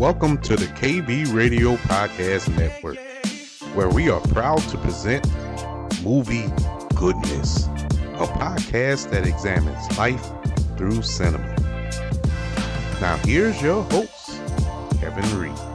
Welcome to the KB Radio Podcast Network, where we are proud to present Movie Goodness, a podcast that examines life through cinema. Now, here's your host, Kevin Reid.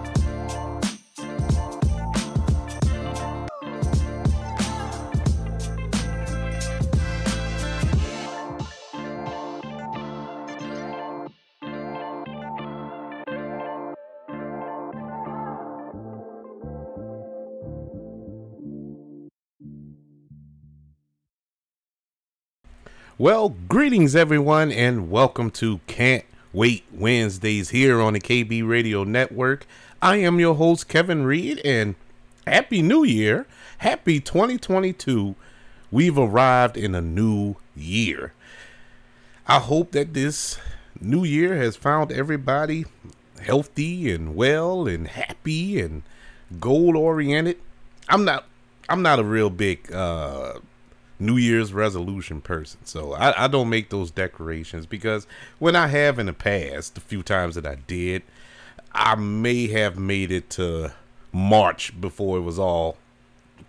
Well, greetings everyone, and welcome to Can't Wait Wednesdays here on the KB Radio Network. I am your host, Kevin Reid, and Happy New Year! Happy 2022! We've arrived in a new year. I hope that this new year has found everybody healthy and well and happy and goal oriented. I'm not I'm not a real big uh New Year's resolution person. So I, I don't make those declarations because when I have in the past, the few times that I did, I may have made it to March before it was all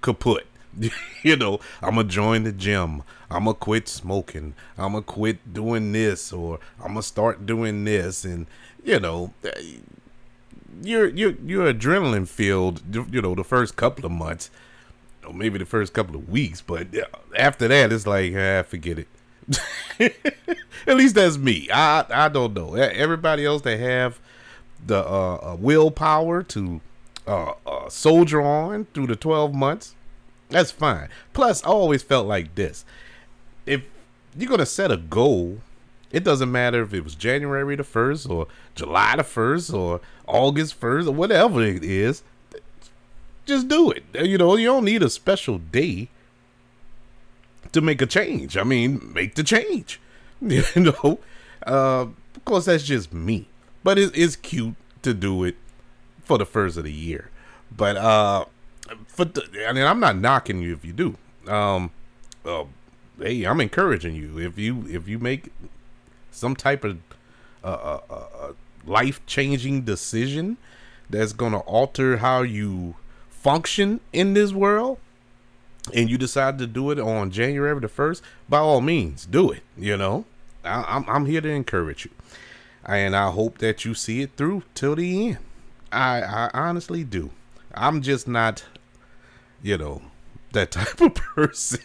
kaput. you know, I'm gonna join the gym. I'm gonna quit smoking. I'm gonna quit doing this, or I'm gonna start doing this, and you know, eh, you're you're you're adrenaline filled. You know, the first couple of months, maybe the first couple of weeks, but after that, it's like, ah, forget it. At least that's me. I I don't know. Everybody else that have the uh, uh, willpower to uh, uh, soldier on through the twelve months, that's fine. Plus, I always felt like this: if you're gonna set a goal, it doesn't matter if it was January the first or July the first or August first or whatever it is just do it. You know, you don't need a special day to make a change. I mean, make the change. You know, uh, of course that's just me, but it, it's cute to do it for the first of the year. But uh, for the, I mean, I'm not knocking you if you do. Um, uh, hey, I'm encouraging you if you if you make some type of uh, uh, uh, uh life changing decision that's gonna alter how you function in this world and you decide to do it on January the 1st, by all means, do it. You know, I, I'm, I'm here to encourage you. And I hope that you see it through till the end. I, I honestly do. I'm just not, you know, that type of person.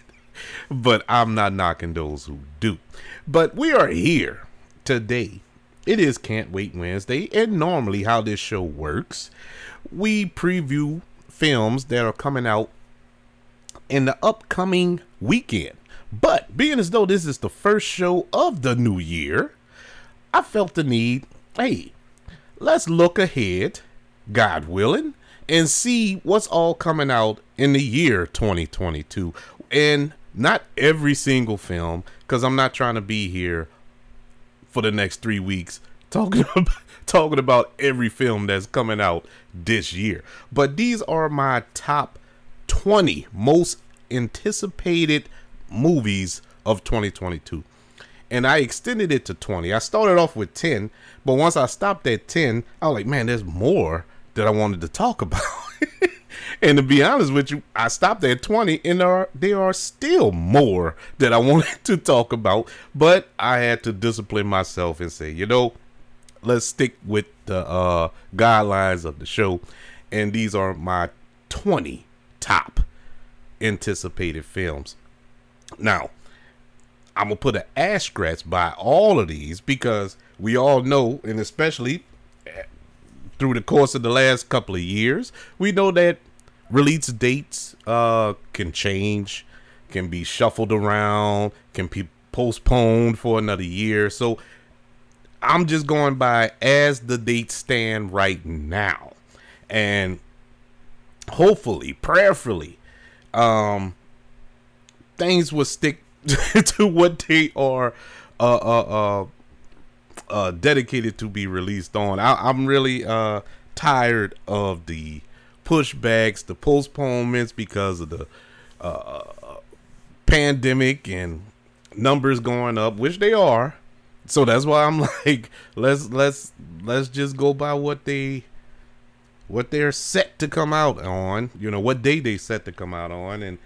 but I'm not knocking those who do. But we are here today. It is Can't Wait Wednesday. And normally, how this show works, we preview films that are coming out in the upcoming weekend. But being as though this is the first show of the new year, I felt the need, hey, let's look ahead, God willing, and see what's all coming out in the year 2022. And not every single film, because I'm not trying to be here for the next three weeks talking about, talking about every film that's coming out this year. But these are my top 20 most anticipated movies of 2022. And I extended it to 20. I started off with 10, but once I stopped at 10, I was like, man, there's more that I wanted to talk about. and to be honest with you, I stopped at 20 and there are, there are still more that I wanted to talk about, but I had to discipline myself and say, you know, let's stick with the uh, guidelines of the show. And these are my 20 top anticipated films. Now, I'm gonna put an asterisk by all of these because we all know, and especially eh, through the course of the last couple of years, we know that release dates uh, can change, can be shuffled around, can be postponed for another year. So I'm just going by as the dates stand right now. And hopefully, prayerfully, um, things will stick to what they are uh, uh, uh, uh, dedicated to be released on. I, am really uh, tired of the pushbacks, the postponements because of the uh, pandemic and numbers going up, which they are. So that's why I'm like, let's let's let's just go by what they what they're set to come out on, you know, what day they set to come out on, and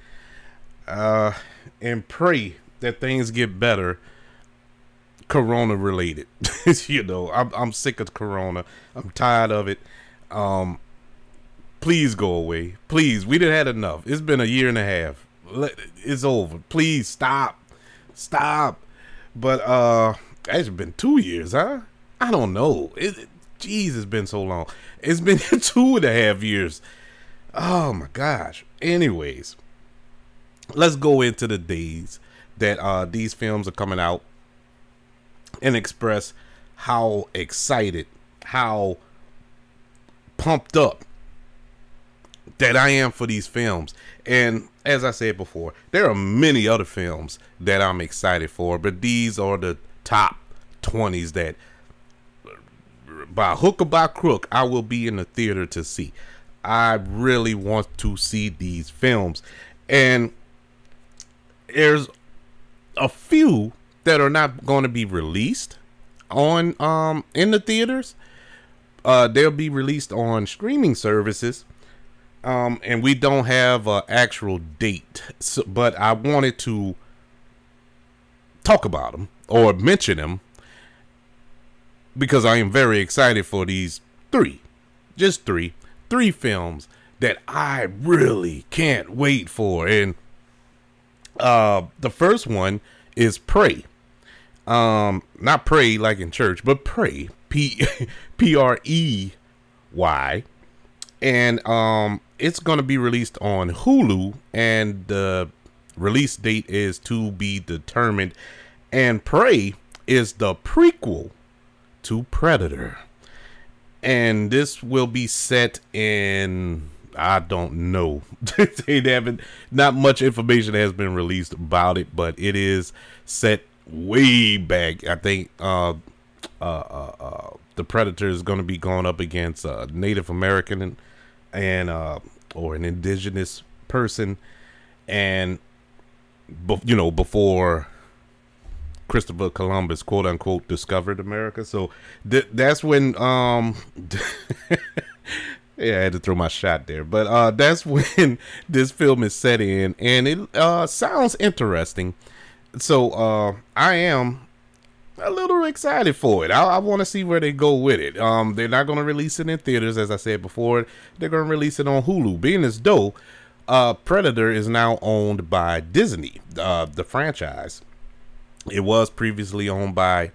uh, and pray that things get better. Corona related, you know, I'm I'm sick of Corona. I'm tired of it. Um, please go away. Please, we didn't had enough. It's been a year and a half. It's over. Please stop, stop. But uh, it's been two years, huh? I don't know. It, it Jeez, it's been so long. It's been two and a half years. Oh my gosh. Anyways, let's go into the days that uh, these films are coming out and express how excited, how pumped up that I am for these films. And as I said before, there are many other films that I'm excited for, but these are the top 20s that by hook or by crook, I will be in the theater to see. I really want to see these films. And there's a few that are not going to be released on um in the theaters. Uh they'll be released on streaming services. Um and we don't have an actual date. So, but I wanted to talk about them or mention them because I am very excited for these three, just three, three films that I really can't wait for. And uh, the first one is Prey. Um, not pray like in church, but prey. P P R E Y. And um, it's going to be released on Hulu, and the release date is to be determined. And Prey is the prequel to Predator. And this will be set in I don't know. they haven't not much information has been released about it, but it is set way back. I think uh uh uh, uh the Predator is going to be going up against a Native American and, and uh or an indigenous person and you know before Christopher Columbus, quote unquote, discovered America. So th- that's when, um, yeah, I had to throw my shot there, but uh, that's when this film is set in, and it uh, sounds interesting. So uh, I am a little excited for it. I, I want to see where they go with it. Um, they're not going to release it in theaters, as I said before. They're going to release it on Hulu. Being as though uh, Predator is now owned by Disney, uh, the franchise. It was previously owned by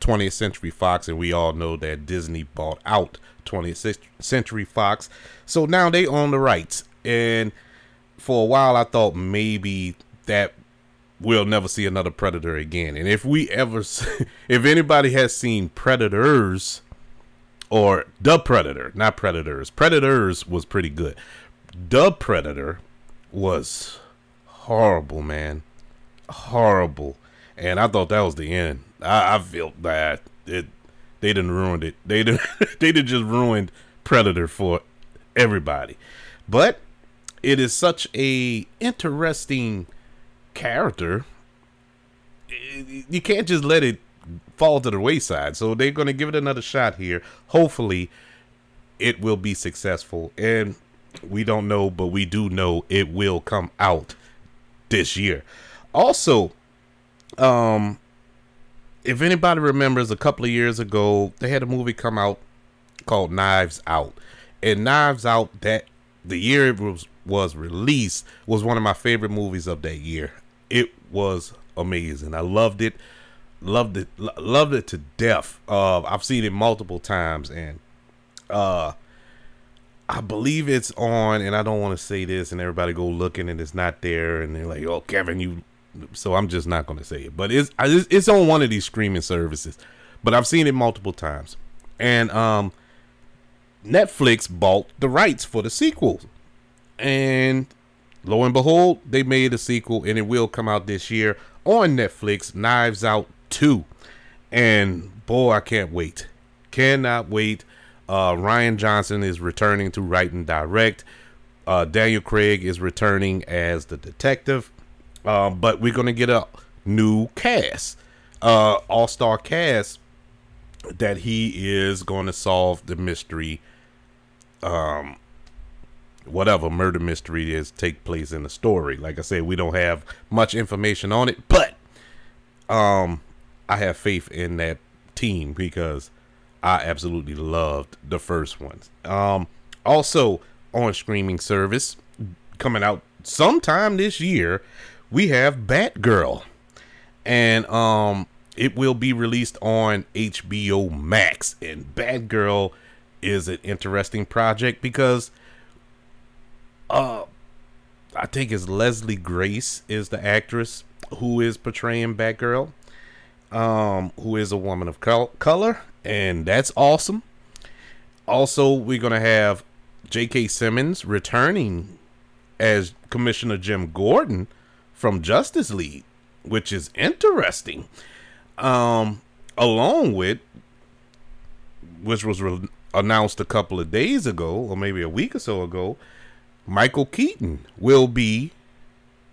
20th Century Fox, and we all know that Disney bought out 20th Century Fox. So now they own the rights. And for a while, I thought maybe that we'll never see another Predator again. And if we ever, if anybody has seen Predators or The Predator, not Predators, Predators was pretty good. The Predator was horrible, man. Horrible and I thought that was the end. I, I felt bad. It they didn't ruined it. They didn't they did just ruined Predator for everybody. But it is such a interesting character. You can't just let it fall to the wayside. So they're going to give it another shot here. Hopefully, it will be successful. And we don't know, but we do know it will come out this year. Also, um, if anybody remembers, a couple of years ago, they had a movie come out called Knives Out, and Knives Out that the year it was was released was one of my favorite movies of that year. It was amazing. I loved it, loved it, loved it to death. Uh, I've seen it multiple times, and uh, I believe it's on. And I don't want to say this, and everybody go looking, and it's not there, and they're like, "Oh, Kevin, you so I'm just not going to say it. But it's it's on one of these streaming services. But I've seen it multiple times, and um, Netflix bought the rights for the sequel, and lo and behold, they made a sequel, and it will come out this year on Netflix. Knives Out Two, and boy, I can't wait. Cannot wait. Uh, Rian Johnson is returning to write and direct. Uh, Daniel Craig is returning as the detective. Um, but we're gonna get a new cast, uh, all star cast that he is going to solve the mystery um, whatever murder mystery is take place in the story. Like I said, we don't have much information on it, but um, I have faith in that team because I absolutely loved the first ones. Um, also on streaming service coming out sometime this year, we have Batgirl, and um, it will be released on HBO Max. And Batgirl is an interesting project because uh I think it's Leslie Grace is the actress who is portraying Batgirl, um, who is a woman of col- color, and that's awesome. Also, we're gonna have J.K. Simmons returning as Commissioner Jim Gordon from Justice League, which is interesting. Um, along with, which was re- announced a couple of days ago, or maybe a week or so ago, Michael Keaton will be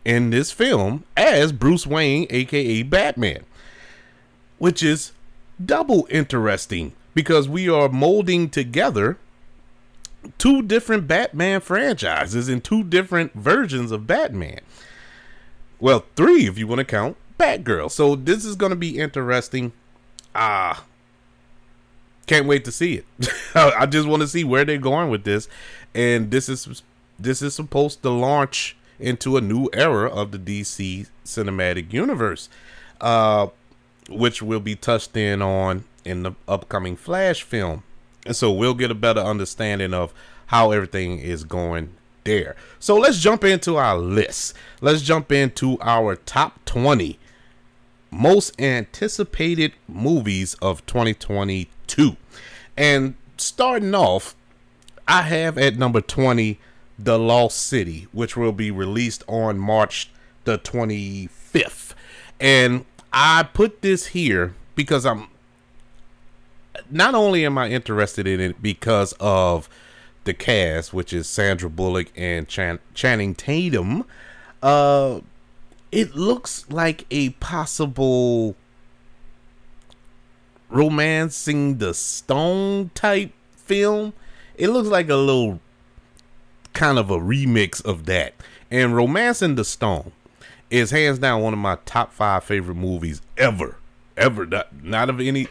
in this film as Bruce Wayne, aka Batman, which is double interesting because we are molding together two different Batman franchises and two different versions of Batman. Well, three if you want to count Batgirl. So this is going to be interesting. Ah, can't wait to see it. I just want to see where they're going with this, and this is this is supposed to launch into a new era of the DC cinematic universe, uh, which will be touched in on in the upcoming Flash film. And so we'll get a better understanding of how everything is going there. So let's jump into our list. Let's jump into our top 20 most anticipated movies of 2022. And starting off, I have at number 20 The Lost City, which will be released on March the 25th. And I put this here because I'm not only am I interested in it because of the cast, which is Sandra Bullock and Chan- Channing Tatum, uh, it looks like a possible romancing the stone type film. It looks like a little kind of a remix of that. And Romancing the Stone is hands down one of my top five favorite movies ever. Ever. Not, not of any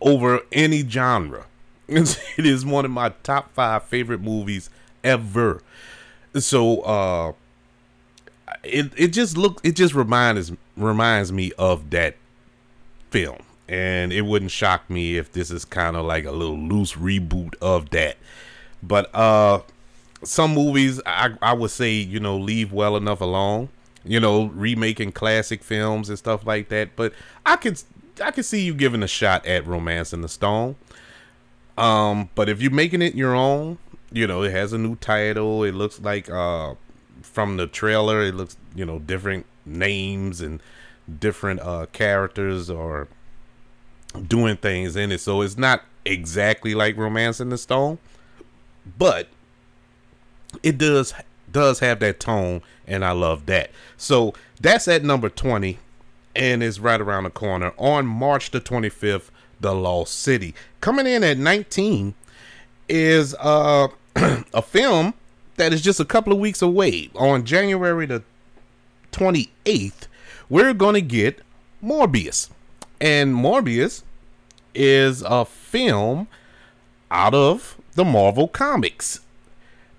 over any genre. it is one of my top five favorite movies ever. So uh it it just looks it just reminds reminds me of that film. And it wouldn't shock me if this is kind of like a little loose reboot of that. But uh some movies I I would say, you know, leave well enough alone. You know, remaking classic films and stuff like that. But I could I could see you giving a shot at Romance in the Stone. Um, but if you're making it your own, you know, it has a new title. It looks like uh from the trailer, it looks, you know, different names and different uh characters or doing things in it. So it's not exactly like Romancing the Stone, but it does does have that tone and I love that. So that's at number 20 and it's right around the corner on March the 25th, The Lost City. Coming in at 19 is uh, a film that is just a couple of weeks away. On January the 28th, we're going to get Morbius. And Morbius is a film out of the Marvel Comics.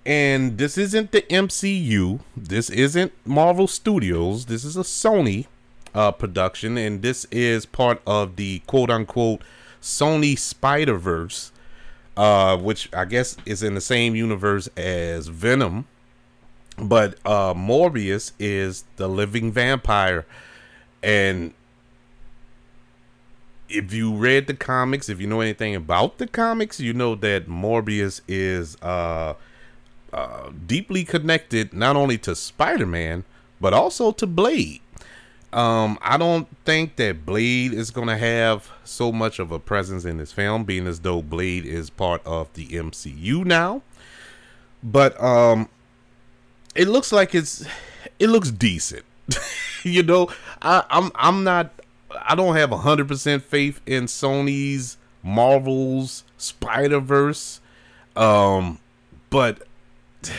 And this isn't the MCU. This isn't Marvel Studios. This is a Sony uh, production, and this is part of the quote unquote Sony Spider Verse, uh, which I guess is in the same universe as Venom. But uh, Morbius is the living vampire, and if you read the comics, if you know anything about the comics, you know that Morbius is uh, uh, deeply connected not only to Spider Man but also to Blade. Um, I don't think that Blade is going to have so much of a presence in this film, being as though Blade is part of the MCU now. But um, it looks like it's it looks decent. you know, I, I'm I'm not I don't have hundred percent faith in Sony's Marvel's Spider Verse. Um, but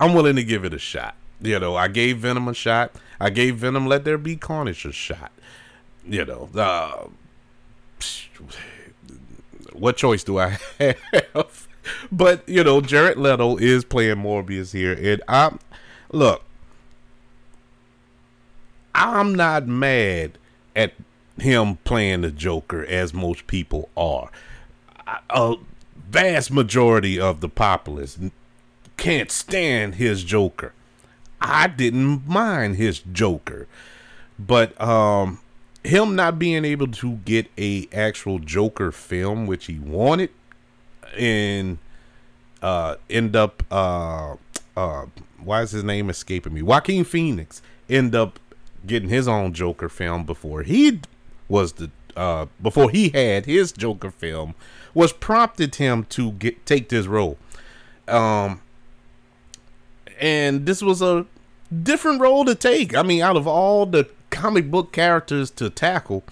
I'm willing to give it a shot. You know, I gave Venom a shot. I gave Venom Let There Be Carnage a shot. You know, uh, what choice do I have? but you know, Jared Leto is playing Morbius here, and I'm look. I'm not mad at him playing the Joker as most people are. A vast majority of the populace can't stand his Joker. I didn't mind his Joker, but um, him not being able to get a actual Joker film, which he wanted, and uh, end up uh, uh, why is his name escaping me? Joaquin Phoenix end up getting his own Joker film before he was the uh, before he had his Joker film was prompted him to get take this role. Um, and this was a different role to take. I mean, out of all the comic book characters to tackle,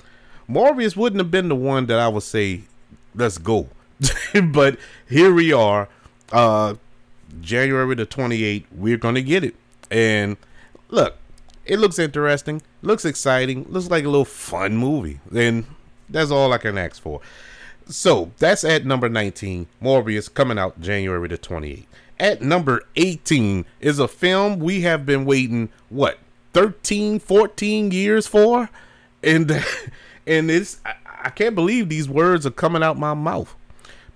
Morbius wouldn't have been the one that I would say, let's go. but here we are, uh, January the 28th, we're going to get it. And look, it looks interesting, looks exciting, looks like a little fun movie. And that's all I can ask for. So that's at number 19, Morbius coming out January the 28th. At number 18 is a film we have been waiting, what, 13, 14 years for? And and it's I, I can't believe these words are coming out my mouth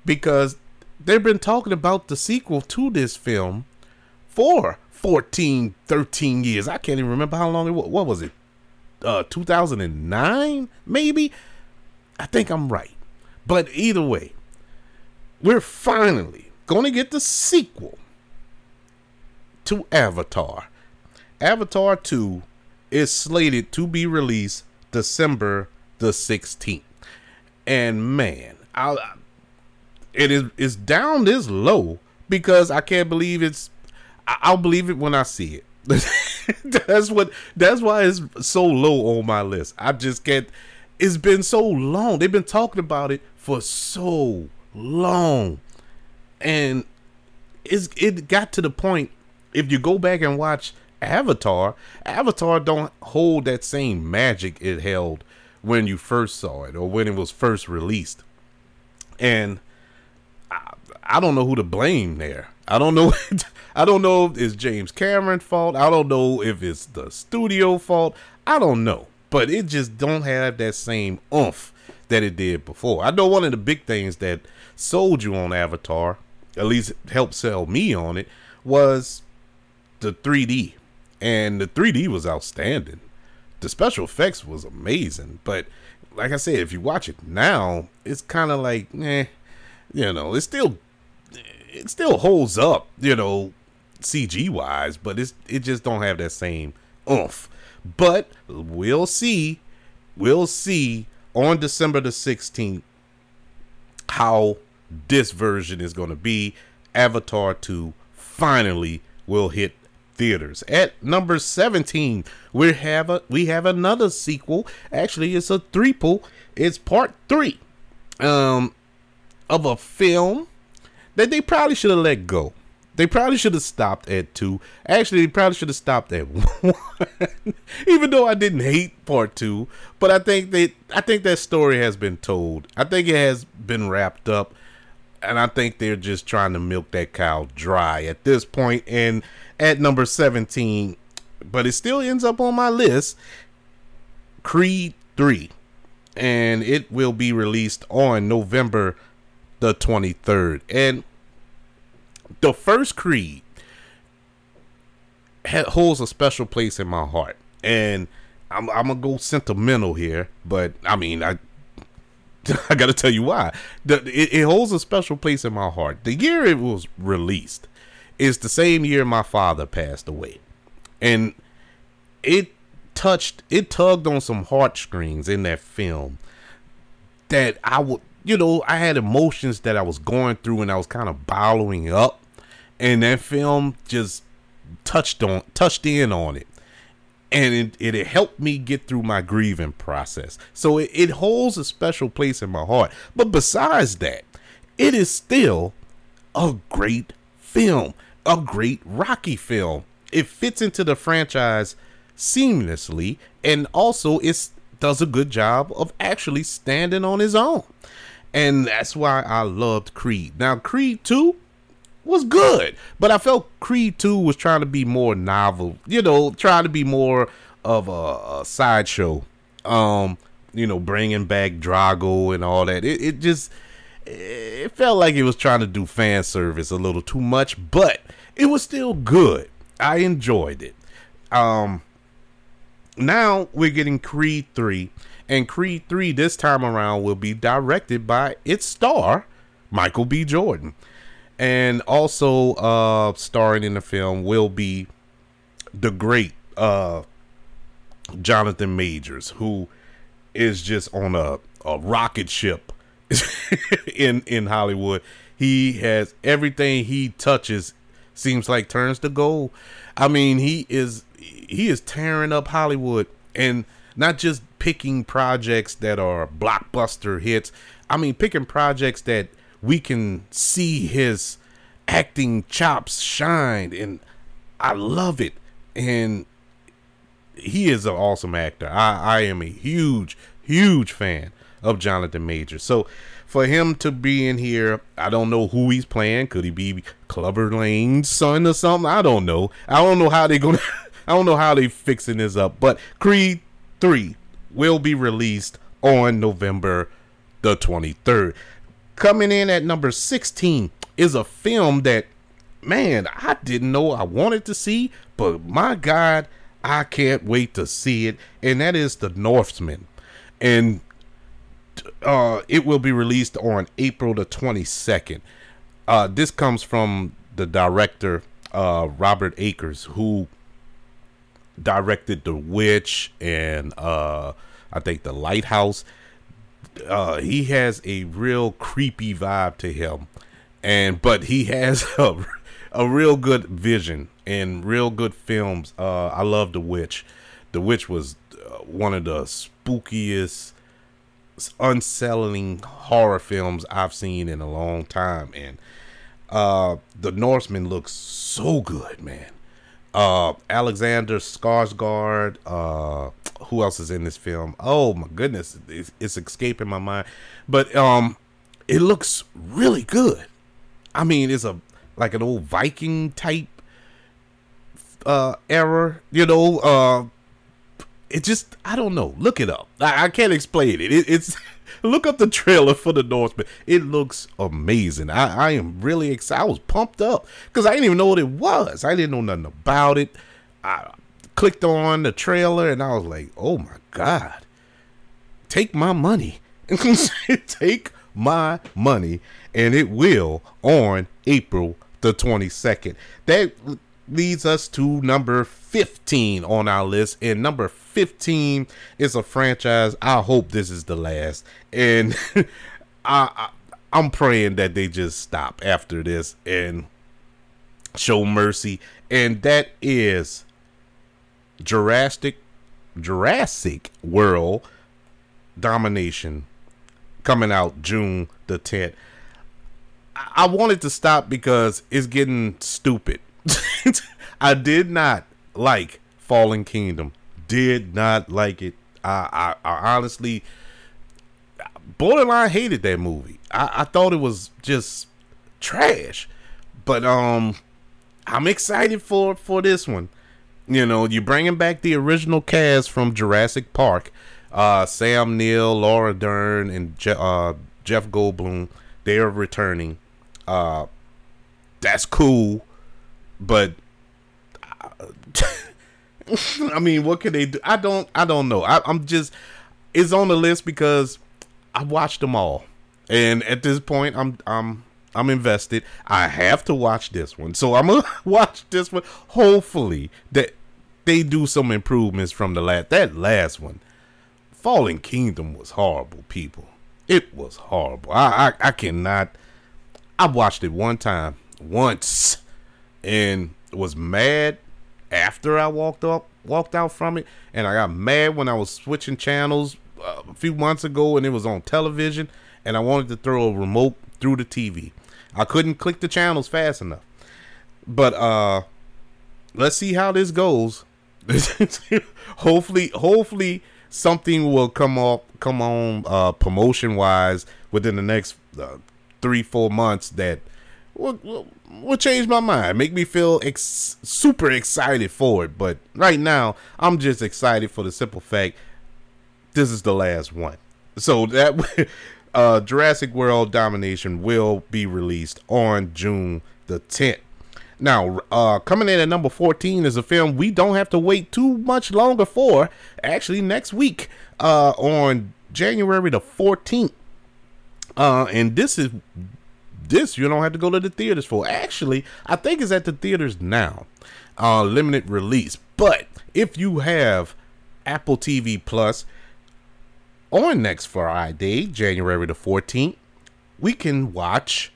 because they've been talking about the sequel to this film for 14, 13 years. I can't even remember how long it was. What was it? Uh 2009 maybe? I think I'm right. But either way, we're finally going to get the sequel to Avatar. Avatar 2 is slated to be released December the 16th. And man, I it is it's down this low because I can't believe it's I'll believe it when I see it. that's what that's why it's so low on my list. I just can't it's been so long. They've been talking about it for so long. And it's it got to the point if you go back and watch Avatar, Avatar don't hold that same magic it held when you first saw it or when it was first released. And I, I don't know who to blame there. I don't know. I don't know if it's James Cameron fault. I don't know if it's the studio fault. I don't know but it just don't have that same oomph that it did before. I know one of the big things that sold you on Avatar, at least helped sell me on it, was the 3D. And the 3D was outstanding. The special effects was amazing. But like I said, if you watch it now, it's kind of like, eh, you know, it still it still holds up, you know, CG wise, but it's it just don't have that same oomph but we'll see. We'll see on December the 16th how this version is going to be. Avatar 2 finally will hit theaters. At number 17, we have a we have another sequel. Actually, it's a threeple. It's part 3 um of a film that they probably should have let go. They probably should have stopped at two. Actually, they probably should have stopped at one. Even though I didn't hate part two, but I think they, I think that story has been told. I think it has been wrapped up, and I think they're just trying to milk that cow dry at this point. And at number seventeen, but it still ends up on my list. Creed three, and it will be released on November the twenty third. And the first Creed holds a special place in my heart, and I'm, I'm gonna go sentimental here, but I mean, I I gotta tell you why. The, it, it, holds a special place in my heart. The year it was released is the same year my father passed away, and it touched, it tugged on some heartstrings in that film that I would you know, I had emotions that I was going through and I was kind of ballowing up. And that film just touched on touched in on it. And it, it, helped me get through my grieving process. So it, it holds a special place in my heart. But besides that, it is still a great film, a great Rocky film. It fits into the franchise seamlessly, and also it does a good job of actually standing on his own. And that's why I loved Creed. Now, Creed 2 was good, but I felt Creed 2 was trying to be more novel, you know, trying to be more of a, a sideshow. Um, you know, bringing back Drago and all that. It, it just it felt like it was trying to do fan service a little too much, but it was still good. I enjoyed it. Um, now we're getting Creed 3, and Creed 3 this time around will be directed by its star, Michael B. Jordan. And also uh starring in the film will be the great uh Jonathan Majors, who is just on a, a rocket ship in in Hollywood. He has everything he touches seems like turns to gold. I mean, he is he is tearing up Hollywood and not just picking projects that are blockbuster hits. I mean, picking projects that we can see his acting chops shine and I love it. And he is an awesome actor. I, I am a huge, huge fan of Jonathan Major. So for him to be in here, I don't know who he's playing. Could he be Clubber Lang's son or something? I don't know. I don't know how they're gonna. I don't know how they fixing this up. But Creed three will be released on November the twenty third. Coming in at number sixteen is a film that, man, I didn't know I wanted to see, but my God, I can't wait to see it, and that is The Northman. And uh, it will be released on April the 22nd. Uh, this comes from the director, uh, Robert Eggers, who directed The Witch and uh, I think The Lighthouse. Uh, he has a real creepy vibe to him, and but he has a, a real good vision and real good films. Uh, I love The Witch. The Witch was uh, one of the spookiest unsettling horror films I've seen in a long time, and uh, the Norseman looks so good, man. Uh, Alexander Skarsgård. Uh, who else is in this film? Oh my goodness, it's, it's escaping my mind, but um, it looks really good. I mean, it's a like an old Viking type uh era, you know, uh it just I don't know. Look it up. I, I can't explain it. it. It's look up the trailer for the Northman. It looks amazing. I, I am really excited. I was pumped up because I didn't even know what it was. I didn't know nothing about it. I clicked on the trailer and I was like, oh my god, take my money. take my money, and it will on April the twenty second. That leads us to number 15 on our list. And number 15 is a franchise. I hope this is the last. And I, I am praying that they just stop after this and show mercy. And that is Jurassic Jurassic World Domination coming out June the 10th. I wanted to stop because it's getting stupid. I did not like Fallen Kingdom. Did not like it. I, I, I honestly, borderline hated that movie. I, I thought it was just trash. But um, I'm excited for for this one. You know, you're bringing back the original cast from Jurassic Park. Uh, Sam Neill, Laura Dern, and Je- uh, Jeff Goldblum. They are returning. Uh, that's cool, but I mean, what can they do? I don't. I don't know. I, I'm just. It's on the list because I watched them all, and at this point, I'm I'm I'm invested. I have to watch this one, so I'm gonna watch this one. Hopefully, that they do some improvements from the last. That last one, Fallen Kingdom, was horrible. People, it was horrible. I I, I cannot. I watched it one time, once, and was mad after I walked up, walked out from it, and I got mad when I was switching channels uh, a few months ago, and it was on television, and I wanted to throw a remote through the TV. I couldn't click the channels fast enough. But uh let's see how this goes. hopefully, hopefully something will come up, come on, uh, promotion wise within the next uh, three, four months that will, will, change my mind, make me feel ex- super excited for it. But right now, I'm just excited for the simple fact this is the last one. So that uh, Jurassic World Domination will be released on June the 10th. Now, uh, coming in at number 14 is a film we don't have to wait too much longer for. Actually, next week uh, on January the 14th. Uh, and this is this you don't have to go to the theaters for. Actually, I think it's at the theaters now, uh, limited release. But if you have Apple TV Plus on next Friday, January the 14th, we can watch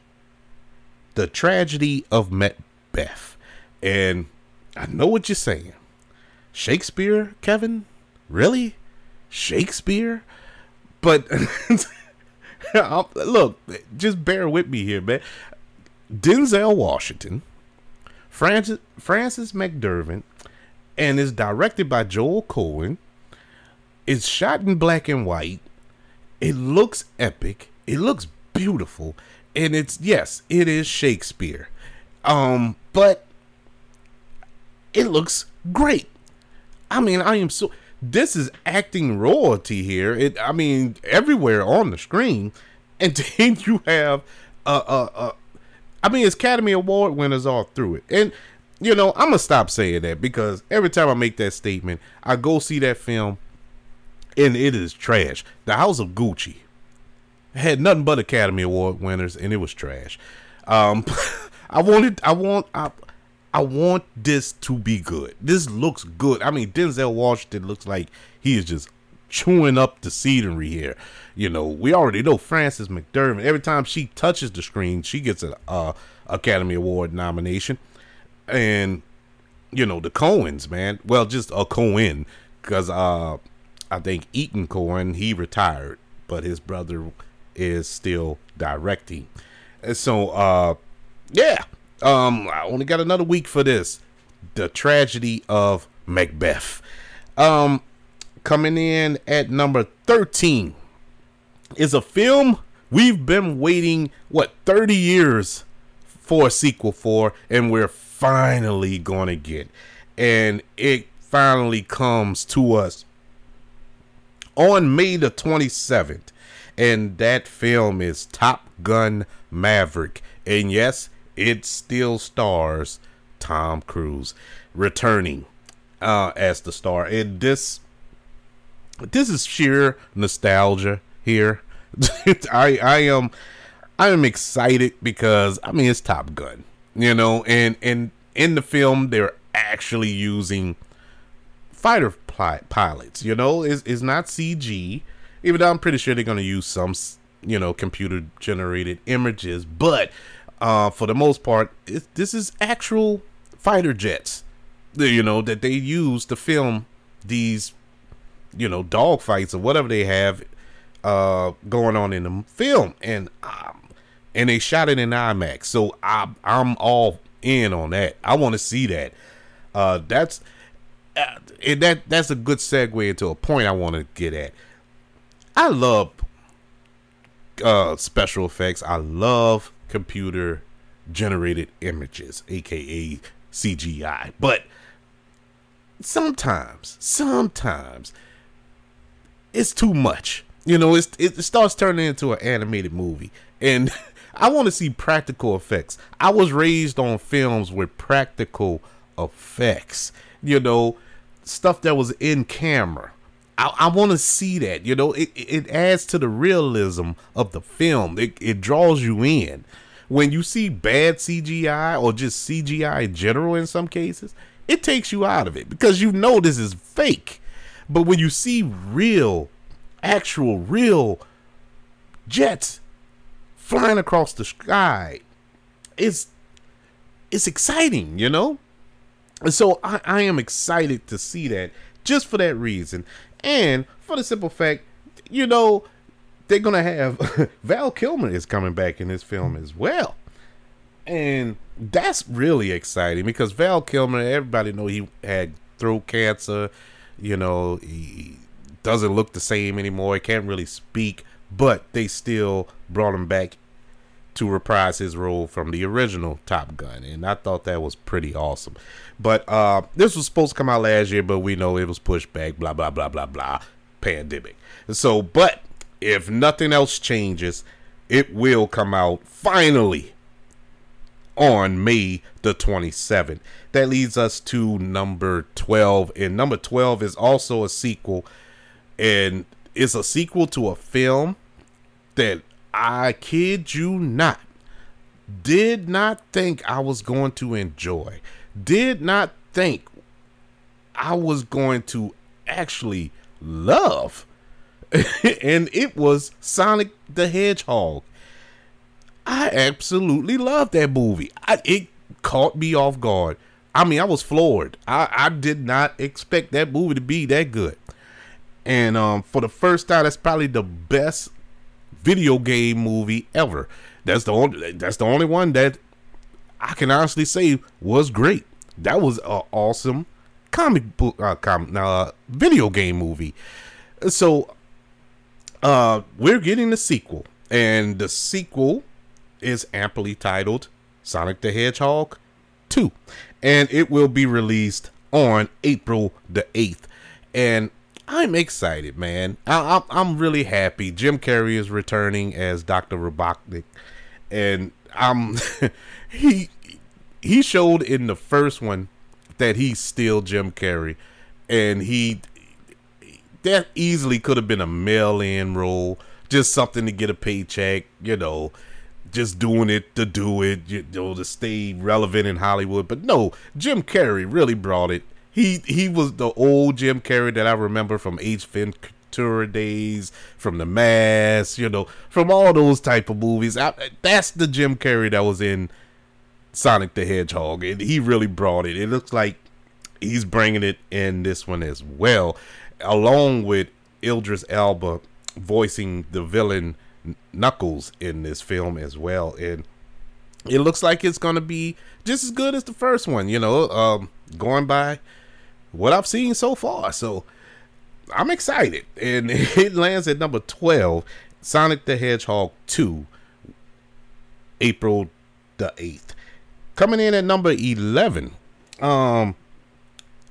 The Tragedy of Macbeth. And I know what you're saying. Shakespeare, Kevin? Really? Shakespeare? But look, just bear with me here, man. Denzel Washington, Francis Frances McDormand, and is directed by Joel Coen. It's shot in black and white. It looks epic. It looks beautiful, and it's yes, it is Shakespeare. Um, but it looks great. I mean, I am so this is acting royalty here. It, I mean, everywhere on the screen, and then you have, uh, uh, uh, I mean, it's Academy Award winners all through it, and you know, I'm gonna stop saying that because every time I make that statement, I go see that film, and it is trash. The House of Gucci had nothing but Academy Award winners, and it was trash. Um, I wanted, I want, I. I want this to be good. This looks good. I mean, Denzel Washington looks like he is just chewing up the scenery here. You know, we already know Frances McDormand. Every time she touches the screen, she gets an uh, Academy Award nomination. And you know the Coens, man. Well, just a Coen, because uh, I think Ethan Coen he retired, but his brother is still directing. And so, uh, yeah, um, I only got another week for this. The tragedy of Macbeth. Um, coming in at number 13 is a film we've been waiting, what, 30 years for a sequel for, and we're finally going to get. And it finally comes to us on May the 27th. And that film is Top Gun Maverick. And yes, it still stars Tom Cruise returning uh, as the star. And this this is sheer nostalgia here. I I am I am excited because I mean it's Top Gun, you know, and and in the film they're actually using fighter pilots. You know, is is not CG. Even though I'm pretty sure they're gonna use some, you know, computer generated images, but uh, for the most part, this is actual fighter jets, you know, that they use to film these, you know, dog fights or whatever they have uh, going on in the film, and um, and they shot it in IMAX. So I'm I'm all in on that. I want to see that. Uh, that's uh, that that's a good segue into a point I want to get at. I love uh, special effects. I love computer generated images, aka CGI. But sometimes, sometimes it's too much. You know, it's, it starts turning into an animated movie. And I want to see practical effects. I was raised on films with practical effects. You know, stuff that was in camera. I, I want to see that. You know, it, it adds to the realism of the film. It, it draws you in. When you see bad CGI or just CGI in general in some cases, it takes you out of it because you know this is fake. But when you see real, actual, real jets flying across the sky, it's it's exciting, you know? And so I, I am excited to see that just for that reason. And for the simple fact, you know, they're gonna have Val Kilmer is coming back in this film as well. and that's really exciting because Val Kilmer, everybody know he had throat cancer. You know, he doesn't look the same anymore. He can't really speak, but they still brought him back to reprise his role from the original Top Gun, and I thought that was pretty awesome. But uh, this was supposed to come out last year, but we know it was pushed back. Blah blah blah blah blah. Pandemic. So, but if nothing else changes, it will come out finally on May the 27th. That leads us to number 12. And number 12 is also a sequel. And it's a sequel to a film that I kid you not, did not think I was going to enjoy. Did not think I was going to actually love. and it was Sonic the Hedgehog. I absolutely loved that movie. I, it caught me off guard. I mean, I was floored. I, I did not expect that movie to be that good. And um, for the first time, that's probably the best video game movie ever. That's the only that's the only one that I can honestly say was great. That was an awesome comic book uh, com- uh, video game movie. So uh, we're getting the sequel, and the sequel is amply titled Sonic the Hedgehog 2, and it will be released on April the 8th. And I'm excited, man. I, am really happy. Jim Carrey is returning as Dr. Robotnik, and I'm he he showed in the first one that he's still Jim Carrey, and he that easily could have been a mail-in role, just something to get a paycheck, you know, just doing it to do it, you know, to stay relevant in Hollywood. But no, Jim Carrey really brought it he he was the old Jim Carrey that I remember from Ace Ventura days, from The Mask, you know, from all those type of movies. I, that's the Jim Carrey that was in Sonic the Hedgehog, and he really brought it. It looks like he's bringing it in this one as well, along with Idris Elba voicing the villain Knuckles in this film as well, and it looks like it's gonna be just as good as the first one. You know, um, going by what I've seen so far. So I'm excited. And it lands at number 12, Sonic the Hedgehog 2, April the 8th. Coming in at number 11, um,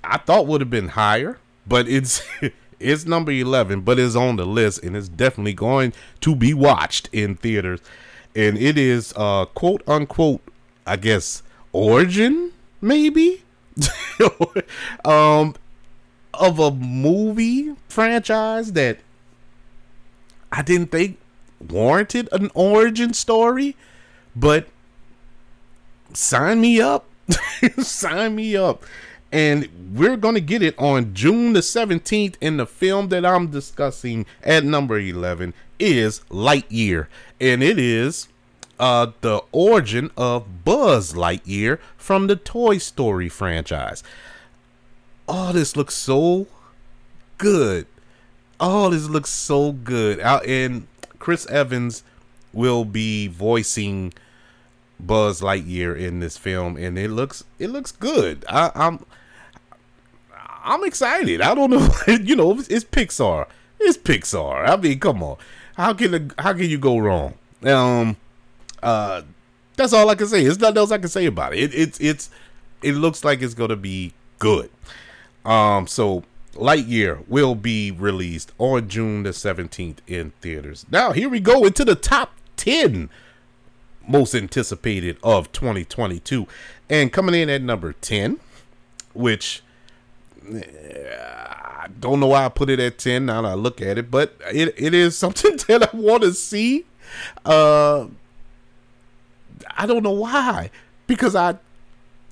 I thought would have been higher, but it's it's number 11, but it's on the list and it's definitely going to be watched in theaters. And it is uh quote unquote, I guess, origin maybe um, of a movie franchise that I didn't think warranted an origin story, but sign me up. sign me up. And we're going to get it on June the 17th. And the film that I'm discussing at number 11 is Lightyear. And it is uh, the origin of Buzz Lightyear from the Toy Story franchise. Oh, this looks so good. Oh, this looks so good. Out and Chris Evans will be voicing Buzz Lightyear in this film, and it looks it looks good. I, I'm I'm excited. I don't know, you know, it's Pixar. It's Pixar. I mean, come on, how can how can you go wrong? Um, uh, that's all I can say. There's nothing else I can say about it. it it's it's it looks like it's gonna be good. Um, so Lightyear will be released on June the 17th in theaters. Now here we go into the top 10 most anticipated of 2022, and coming in at number 10, which I don't know why I put it at 10 now that I look at it, but it, it is something that I want to see. Uh, I don't know why. Because I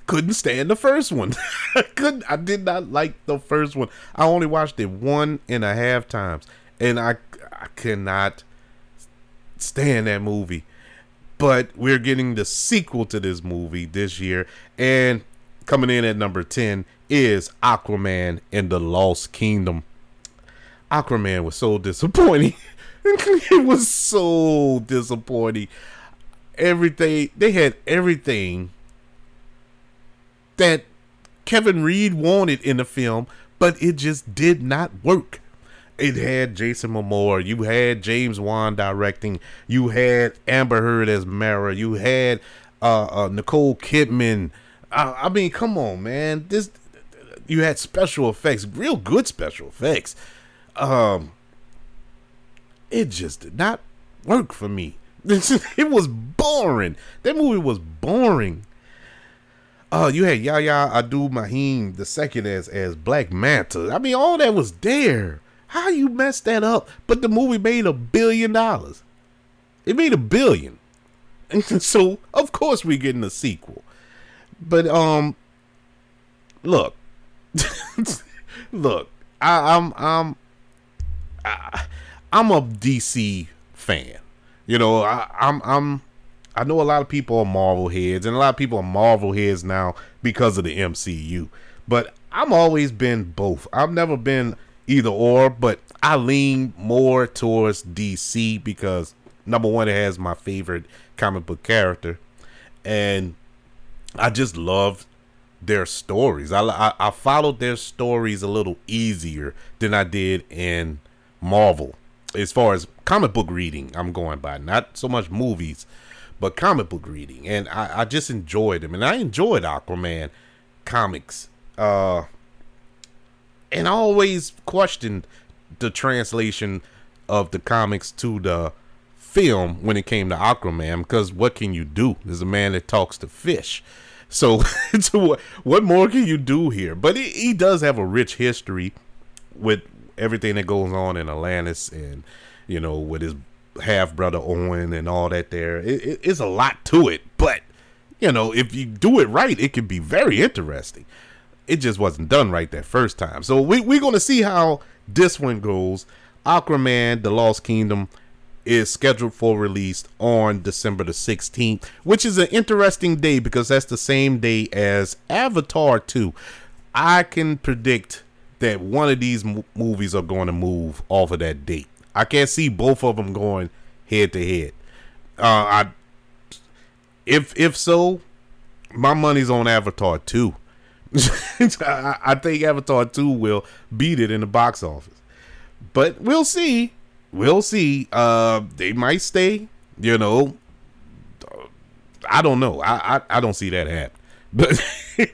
couldn't stand the first one. I couldn't I did not like the first one. I only watched it one and a half times. And I I cannot stand that movie. But we're getting the sequel to this movie this year. And coming in at number 10 is Aquaman and the Lost Kingdom. Aquaman was so disappointing. it was so disappointing everything. They had everything that Kevin Reid wanted in the film, but it just did not work. It had Jason Momoa, you had James Wan directing, you had Amber Heard as Mara, you had uh, uh, Nicole Kidman. I, I mean, come on, man. This you had special effects, real good special effects. Um, it just did not work for me. it was boring. That movie was boring. Oh, you had Yahya Abdul-Mateen the second as as Black Manta. I mean, all that was there. How you messed that up? But the movie made a billion dollars. It made a billion. So of course we're getting a sequel. But um look. look, I, I'm I'm I, I'm a DC fan. You know, I, I'm I'm I know a lot of people are Marvel heads, and a lot of people are Marvel heads now because of the MCU. But I'm always been both. I've never been either or, but I lean more towards DC because number one, it has my favorite comic book character, and I just love their stories. I, I, I followed their stories a little easier than I did in Marvel, as far as comic book reading. I'm going by not so much movies, but comic book reading, and I, I just enjoyed them, and I enjoyed Aquaman comics. Uh, and I always questioned the translation of the comics to the film when it came to Aquaman because what can you do? There's a man that talks to fish. So, so what more can you do here? But he, he does have a rich history with everything that goes on in Atlantis and, you know, with his half brother Owen and all that there. It, it, it's a lot to it, but, you know, if you do it right, it can be very interesting it just wasn't done right that first time. So we, we're to see how this one goes. Aquaman, The Lost Kingdom is scheduled for release on December the 16th, which is an interesting day because that's the same day as Avatar 2. I can predict that one of these movies are going to move off of that date. I can't see both of them going head to head. Uh, I, if if so, my money's on Avatar 2 I, think Avatar 2 will beat it in the box office. But we'll see. We'll see. Uh, they might stay, you know. I don't know. I, I, I don't see that happen. But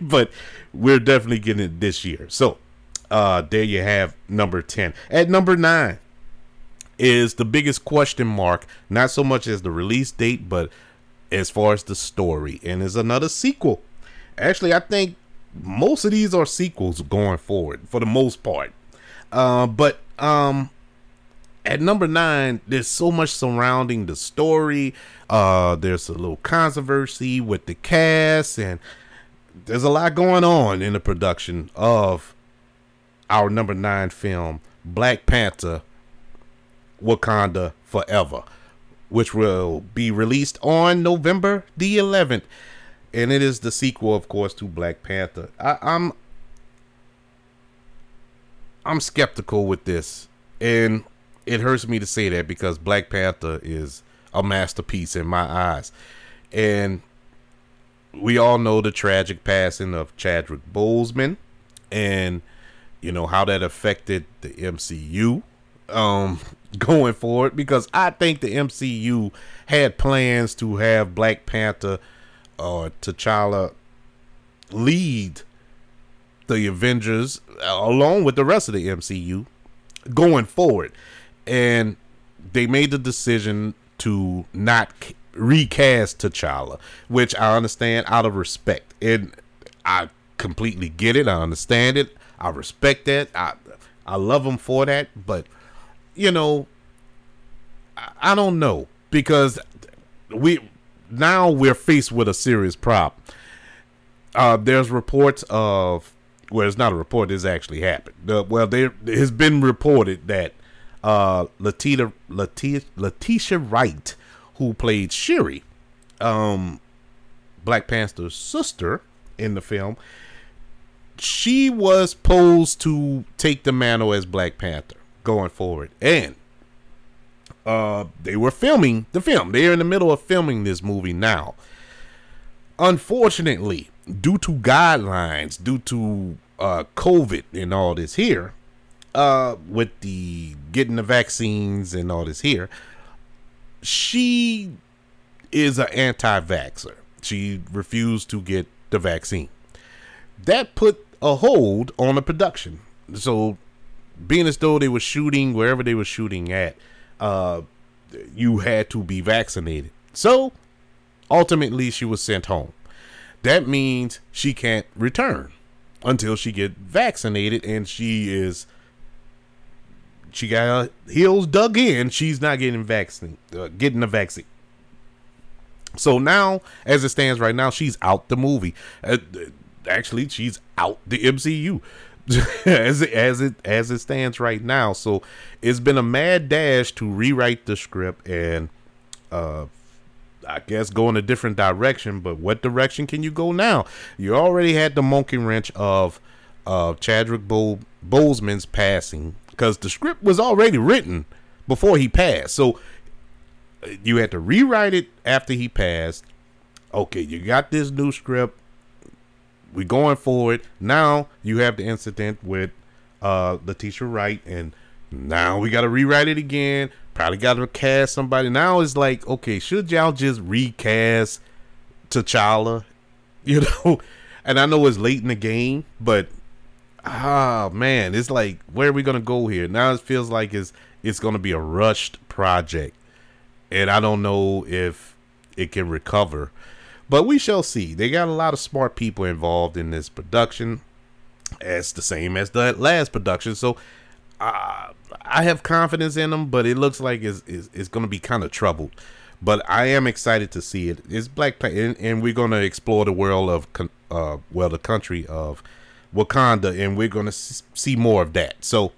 but we're definitely getting it this year. So uh there you have number 10. At number 9 is the biggest question mark, not so much as the release date, but as far as the story. And is another sequel. Actually, I think most of these are sequels going forward for the most part. Uh, but um, at number nine, there's so much surrounding the story. Uh, there's a little controversy with the cast, and there's a lot going on in the production of our number nine film, Black Panther Wakanda Forever, which will be released on November the 11th and it is the sequel, of course, to Black Panther. I, I'm I'm skeptical with this, and it hurts me to say that because Black Panther is a masterpiece in my eyes, and we all know the tragic passing of Chadwick Boseman, and you know how that affected the MCU um, going forward. Because I think the MCU had plans to have Black Panther or T'Challa lead the Avengers along with the rest of the MCU going forward. And they made the decision to not recast T'Challa, which I understand out of respect. And I completely get it. I understand it. I respect that. I I love him for that, but you know, I, I don't know because we now we're faced with a serious problem. Uh, there's reports of well, it's not a report. This actually happened. Uh, well, there has been reported that uh, Letitia, Wright, who played Shuri, um, Black Panther's sister in the film, she was posed to take the mantle as Black Panther going forward, and uh, they were filming the film. They're in the middle of filming this movie now. Unfortunately, due to guidelines, due to uh, COVID and all this here, uh, with the getting the vaccines and all this here, she is an anti-vaxxer. She refused to get the vaccine. That put a hold on the production. So, being as though they were shooting wherever they were shooting at, uh, you had to be vaccinated. So, ultimately, she was sent home. That means she can't return until she get vaccinated, and she is she got heels dug in. She's not getting vaccine, uh, getting the vaccine. So now, as it stands right now, she's out the movie. Uh, actually, she's out the MCU. as it as it as it stands right now. So it's been a mad dash to rewrite the script and uh I guess go in a different direction, but what direction can you go now? You already had the monkey wrench of uh Chadwick Bo- passing because the script was already written before he passed. So you had to rewrite it after he passed. Okay, you got this new script. We're going for it. Now you have the incident with uh Letitia Wright, and now we got to rewrite it again. Probably got to cast somebody. Now it's like, okay, should y'all just recast T'Challa? You know, and I know it's late in the game, but ah man, it's like where are we gonna go here? Now it feels like it's it's gonna be a rushed project, and I don't know if it can recover, but we shall see. They got a lot of smart people involved in this production, as the same as the last production. So uh, I have confidence in them, but it looks like it's it's, it's gonna be kind of troubled. But I am excited to see it. It's Black Panther, and, and, we're gonna explore the world of, uh, well, the country of Wakanda, and we're going to see more of that. So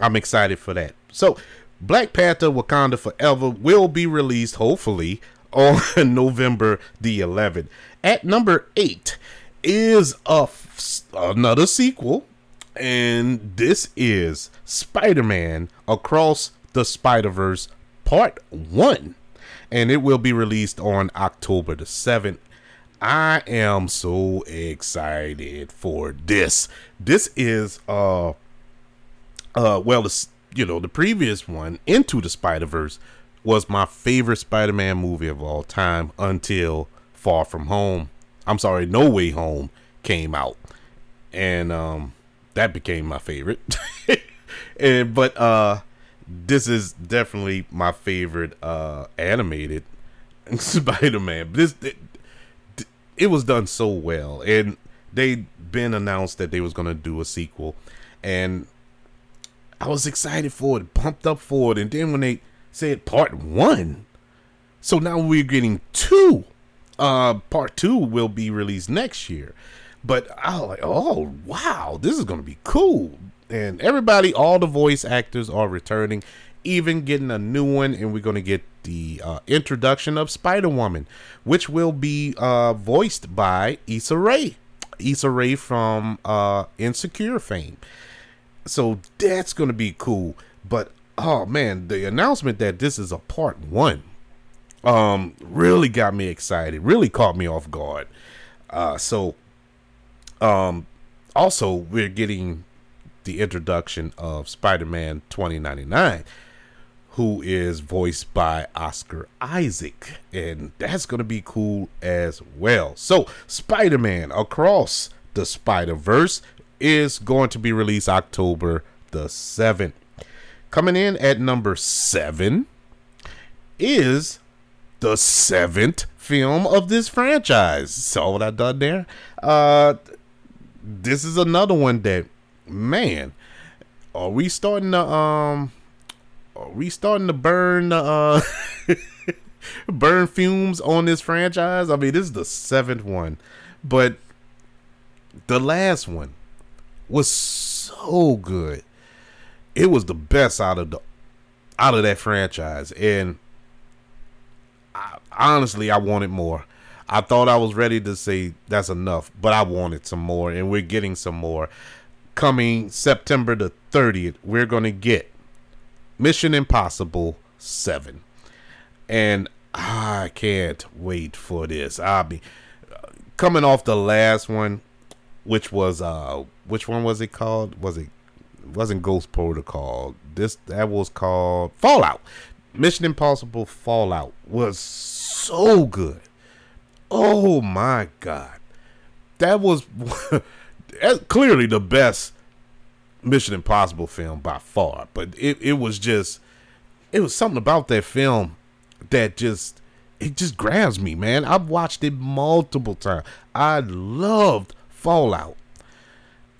I'm excited for that. So Black Panther Wakanda Forever will be released, hopefully, on November the 11th. At number eight is a f- another sequel, and this is Spider Man Across the Spider Verse Part 1. And it will be released on October the 7th. I am so excited for this. This is uh uh well you know the previous one into the Spider Verse was my favorite Spider Man movie of all time until Far From Home. I'm sorry, No Way Home came out, and um that became my favorite. and but uh this is definitely my favorite uh animated Spider Man. This it was done so well, and they'd been announced that they was gonna do a sequel, and I was excited for it, pumped up for it, and then when they said part one, so now we're getting two. Uh, part two will be released next year, but I was like, oh wow, this is gonna be cool, and everybody, all the voice actors are returning, even getting a new one, and we're gonna get the uh, introduction of Spider Woman, which will be uh, voiced by Issa Rae. Issa Rae from uh, Insecure fame. So that's to be cool. But oh man, the announcement that this is a part one um really got me excited really caught me off guard uh so um also we're getting the introduction of spider-man 2099 who is voiced by Oscar Isaac. And that's going to be cool as well. So, Spider Man Across the Spider Verse is going to be released October the 7th. Coming in at number seven is the seventh film of this franchise. Saw what I done there? Uh, this is another one that, man, are we starting to um are we starting to burn uh burn fumes on this franchise? I mean, this is the seventh one, but the last one was so good. It was the best out of the out of that franchise, and I, honestly, I wanted more. I thought I was ready to say that's enough, but I wanted some more, and we're getting some more. Coming September the 30th, we're going to get Mission Impossible Seven, and I can't wait for this. I'll be coming off the last one, which was uh, which one was it called? Was it wasn't Ghost Protocol? This that was called Fallout. Mission Impossible Fallout was so good. Oh my god, that was clearly the best Mission Impossible film by far. But it, it was just it was something about that film that just it just grabs me, man. I've watched it multiple times. I loved Fallout.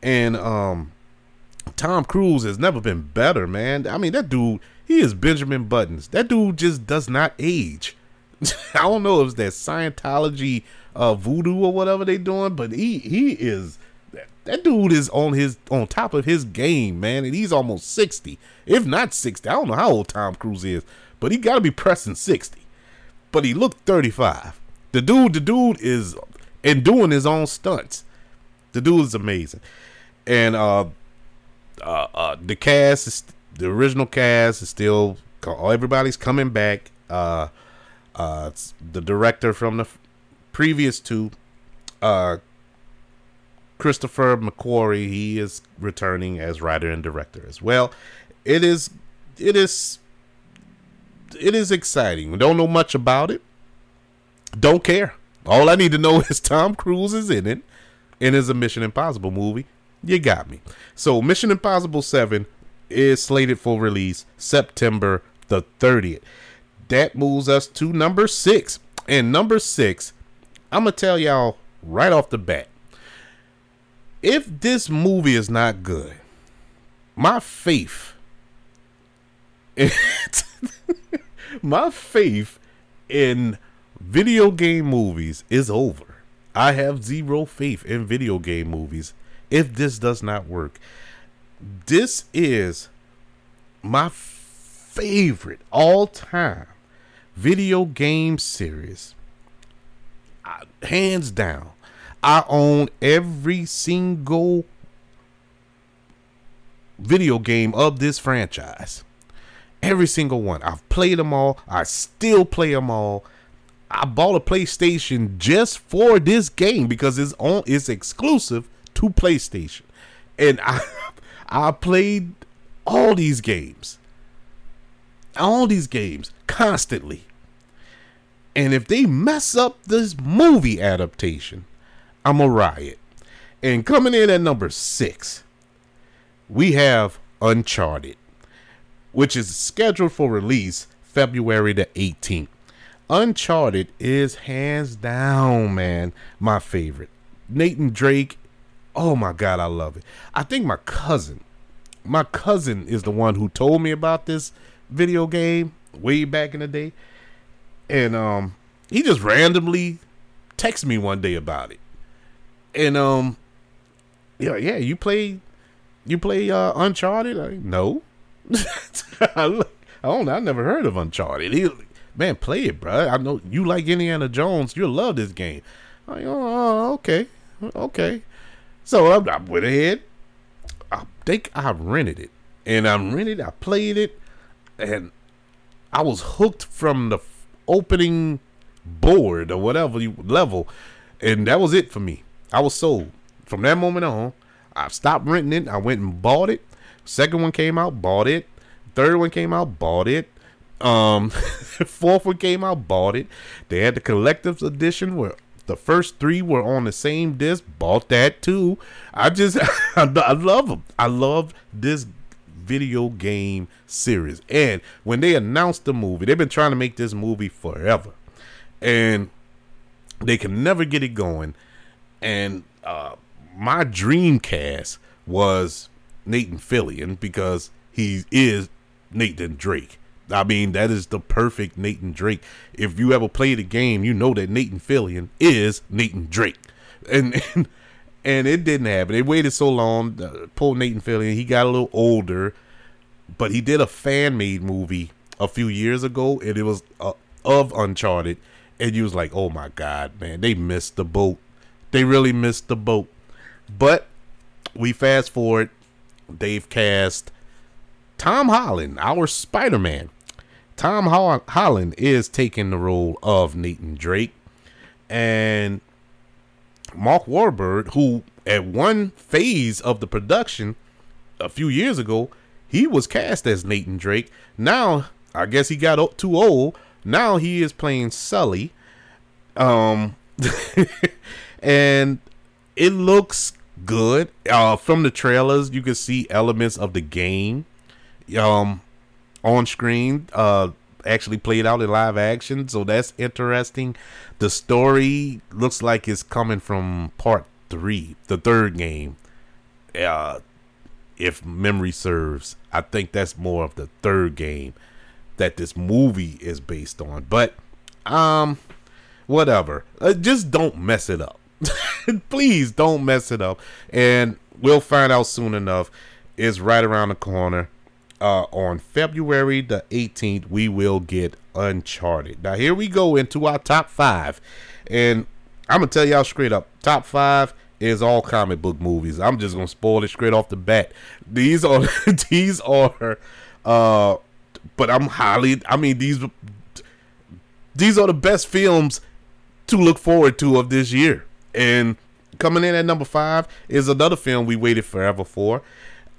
And um Tom Cruise has never been better, man. I mean, that dude, he is Benjamin Buttons. That dude just does not age. I don't know if it's that Scientology uh, voodoo or whatever they doing, but he he is that dude is on his on top of his game, man, and he's almost sixty, if not sixty. I don't know how old Tom Cruise is, but he got to be pressing sixty. But he looked thirty five. The dude, the dude is and doing his own stunts. The dude is amazing, and uh, uh, uh the cast is the original cast is still everybody's coming back. Uh, uh, the director from the previous two, uh, Christopher McQuarrie, he is returning as writer and director as well. It is, it is, it is exciting. We don't know much about it. Don't care. All I need to know is Tom Cruise is in it, and is a Mission Impossible movie. You got me. So Mission Impossible Seven is slated for release September the 30th. That moves us to number six. And number six, I'm gonna tell y'all right off the bat if this movie is not good, my faith, my faith in video game movies is over. I have zero faith in video game movies if this does not work. This is my favorite all time video game series. Hands down. I own every single video game of this franchise. Every single one. I've played them all. I still play them all. I bought a PlayStation just for this game because it's on it's exclusive to PlayStation. And I I played all these games. All these games constantly. And if they mess up this movie adaptation, I'm a riot. And coming in at number six, we have Uncharted, which is scheduled for release February the 18th. Uncharted is hands down, man, my favorite. Nathan Drake, oh my God, I love it. I think my cousin, my cousin is the one who told me about this video game way back in the day. And um, he just randomly texted me one day about it and um, yeah, yeah, you play, you play uh, Uncharted? I, no, I don't. I never heard of Uncharted. He, man, play it, bro. I know you like Indiana Jones. You'll love this game. I, oh, okay, okay. So I, went ahead. I think I rented it, and I rented. I played it, and I was hooked from the opening board or whatever level, and that was it for me. I was sold. From that moment on, I stopped renting it. I went and bought it. Second one came out, bought it. Third one came out, bought it. Um, fourth one came out, bought it. They had the collector's edition where the first three were on the same disc. Bought that too. I just, I love them. I love this video game series. And when they announced the movie, they've been trying to make this movie forever, and they can never get it going and uh, my dream cast was Nathan Fillion because he is Nathan Drake. I mean, that is the perfect Nathan Drake. If you ever played a game, you know that Nathan Fillion is Nathan Drake, and and, and it didn't happen. It waited so long. Uh, poor Nathan Fillion, he got a little older, but he did a fan made movie a few years ago, and it was uh, of Uncharted, and you was like, oh my god, man, they missed the boat they really missed the boat. But we fast forward, they've cast Tom Holland, our Spider Man. Tom Holland is taking the role of Nathan Drake, and Mark Wahlberg, who at one phase of the production a few years ago, he was cast as Nathan Drake. Now, I guess he got too old. Now he is playing Sully. Um, and it looks good. Uh, from the trailers, you can see elements of the game. Um, on screen. Uh, actually played out in live action, so that's interesting. The story looks like it's coming from part three, the third game. Uh, if memory serves, I think that's more of the third game that this movie is based on. But um, whatever. Uh, just don't mess it up. Please don't mess it up. And we'll find out soon enough. It's right around the corner uh, on February the 18th, we will get Uncharted. Now, here we go into our top five. And I'm going to tell y'all straight up top five is all comic book movies. I'm just going to spoil it straight off the bat. These are, these are, uh, but I'm highly, I mean, these, these are the best films to look forward to of this year. And coming in at number five is another film we waited forever for.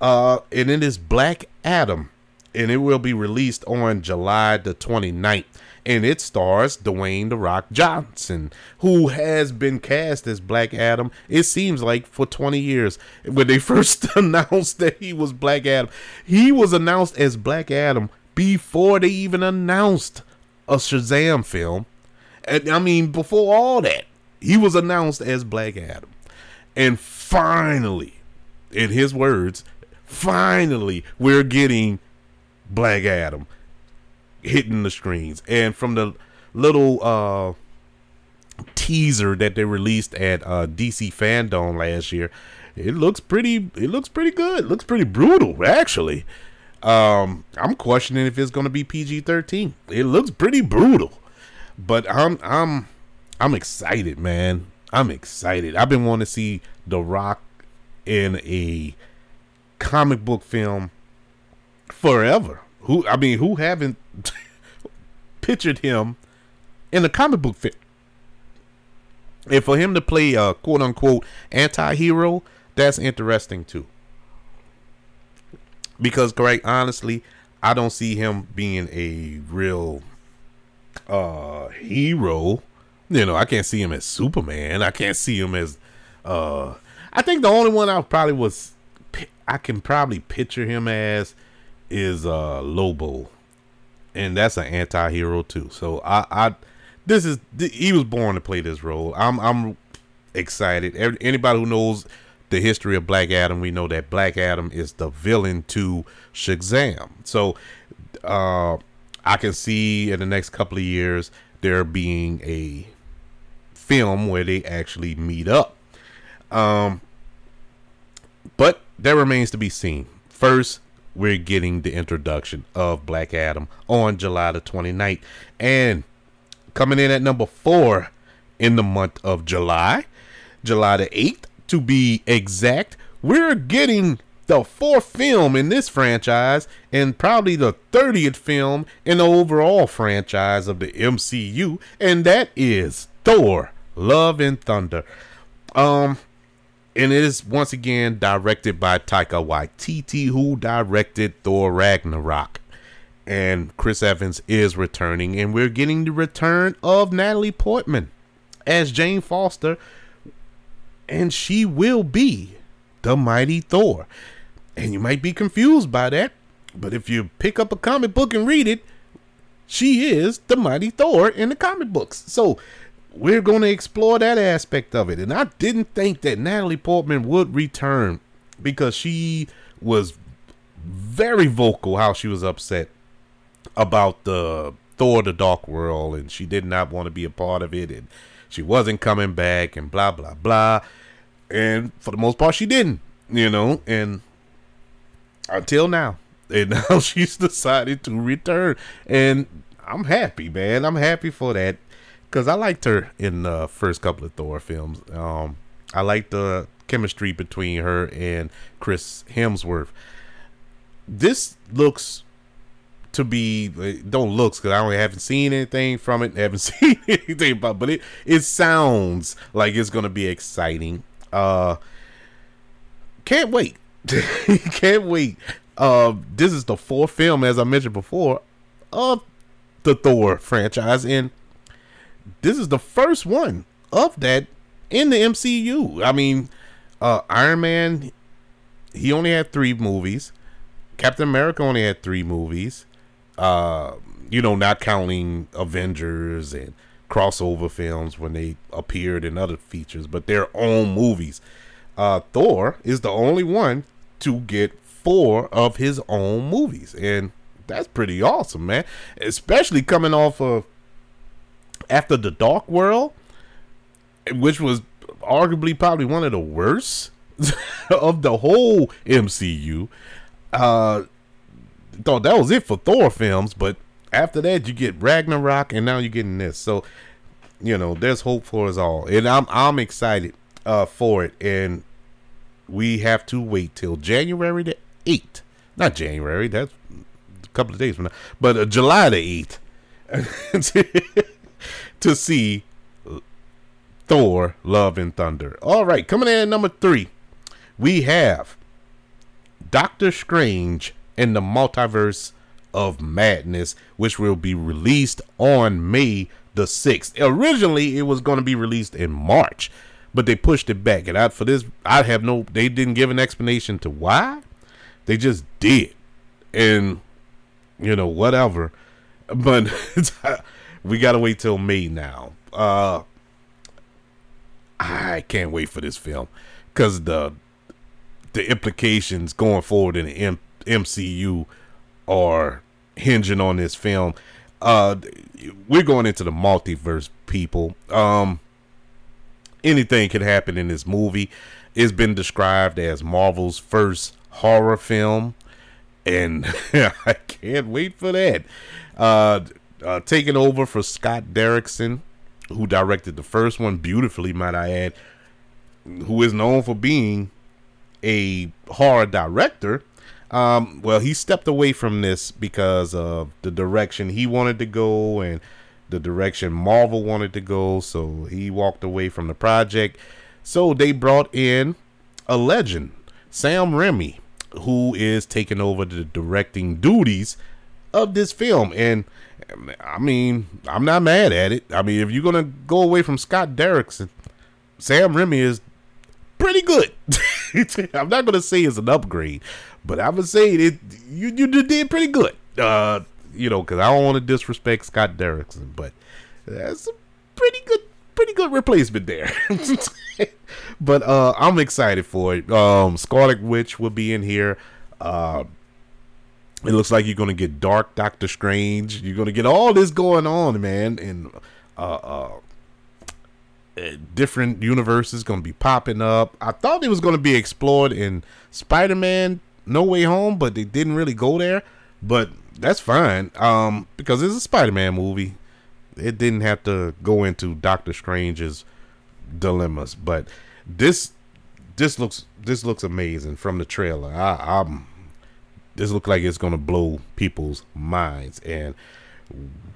Uh, and it is Black Adam, and it will be released on July the 29th. And it stars Dwayne The Rock Johnson, who has been cast as Black Adam, it seems like for 20 years. When they first announced that he was Black Adam, he was announced as Black Adam before they even announced a Shazam film. And I mean, before all that, he was announced as Black Adam. And finally, in his words, finally we're getting Black Adam hitting the screens. And from the little uh, teaser that they released at uh, DC Fandom last year, it looks pretty. It looks pretty good. It looks pretty brutal, actually. Um, I'm questioning if it's going to be PG-13. It looks pretty brutal, but I'm I'm I'm excited, man. I'm excited. I've been wanting to see The Rock in a comic book film forever. Who I mean, who haven't pictured him in a comic book film? And for him to play a quote unquote anti hero, that's interesting too. Because quite honestly, I don't see him being a real uh hero. You know, I can't see him as Superman. I can't see him as uh I think the only one I probably was I can probably picture him as is uh Lobo, and that's an anti-hero too. So I, I this is he was born to play this role. I'm I'm excited. Anybody who knows the history of Black Adam, we know that Black Adam is the villain to Shazam. So uh, I can see in the next couple of years there being a film where they actually meet up. Um, but that remains to be seen. First, we're getting the introduction of Black Adam on July the 29th. And coming in at number four in the month of July, July the 8th to be exact, we're getting the fourth film in this franchise and probably the 30th film in the overall franchise of the MCU, and that is Thor Love and Thunder. Um, and it is once again directed by Taika Waititi, who directed Thor Ragnarok. And Chris Evans is returning, and we're getting the return of Natalie Portman as Jane Foster, and she will be the mighty Thor. And you might be confused by that, but if you pick up a comic book and read it, she is the mighty Thor in the comic books. So we're going to explore that aspect of it. And I didn't think that Natalie Portman would return because she was very vocal how she was upset about the Thor the Dark World and she did not want to be a part of it and she wasn't coming back and blah blah blah. And for the most part she didn't, you know, and until now. And now she's decided to return. And I'm happy, man. I'm happy for that because I liked her in the first couple of Thor films. Um, I liked the chemistry between her and Chris Hemsworth. This looks to be don't looks because I only haven't seen anything from it, haven't seen anything about, but it it sounds like it's gonna be exciting. Uh, can't wait, can't wait. Uh, this is the fourth film, as I mentioned before, of the Thor franchise, and this is the first one of that in the MCU. I mean, uh, Iron Man, he only had three movies. Captain America only had three movies. Uh, you know, not counting Avengers and crossover films when they appeared in other features, but their own movies. Uh, Thor is the only one to get four of his own movies, and that's pretty awesome, man. Especially coming off of after the Dark World, which was arguably probably one of the worst of the whole MCU. Uh, thought that was it for Thor films, but after that you get Ragnarok, and now you're getting this. So, you know, there's hope for us all, and I'm I'm excited uh, for it, and we have to wait till January the eighth. Not January. That's a couple of days from now, but uh, July the eighth to see Thor: Love and Thunder. All right, coming in at number three, we have Doctor Strange in the Multiverse of Madness, which will be released on May the 6th. Originally, it was going to be released in March, but they pushed it back. And I, for this, I have no, they didn't give an explanation to why. They just did. And, you know, whatever. But we got to wait till May now. Uh, I can't wait for this film because the the implications going forward in the M- MCU are hinging on this film. Uh, we're going into the multiverse, people. Um, anything can happen in this movie. It's been described as Marvel's first horror film, and I can't wait for that. Uh, uh, taking over for Scott Derrickson, who directed the first one beautifully, might I add, who is known for being a horror director. Um, well, he stepped away from this because of the direction he wanted to go and the direction Marvel wanted to go. So he walked away from the project. So they brought in a legend, Sam Raimi, who is taking over the directing duties of this film. And I mean, I'm not mad at it. I mean, if you're gonna go away from Scott Derrickson, Sam Raimi is pretty good. I'm not gonna say it's an upgrade, but I'm gonna say it. You you did pretty good. Uh, you know, because I don't want to disrespect Scott Derrickson, but that's a pretty good, pretty good replacement there. but uh, I'm excited for it. Um, Scarlet Witch will be in here. Uh, it looks like you're gonna get Dark Doctor Strange. You're gonna get all this going on, man, and uh, uh uh, different universes going to be popping up. I thought it was going to be explored in Spider-Man No Way Home, but they didn't really go there. But that's fine um, because it's a Spider-Man movie. It didn't have to go into Doctor Strange's dilemmas, but this this looks this looks amazing from the trailer. I, I'm this looks like it's gonna blow people's minds, and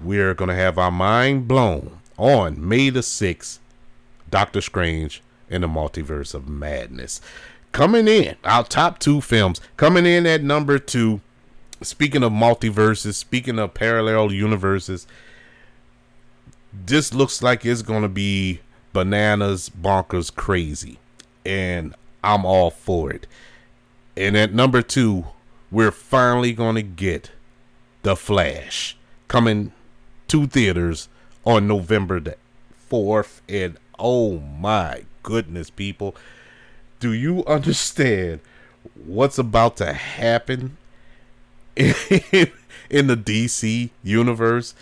we're gonna have our mind blown on May the sixth Doctor Strange in the Multiverse of Madness. Coming in, our top two films, coming in at number two. Speaking of multiverses, speaking of parallel universes, this looks like it's going to be bananas, bonkers, crazy. And I'm all for it. And at number two, we're finally going to get The Flash coming to theaters on November the 4th. And Oh my goodness, people. Do you understand what's about to happen in, in the DC universe?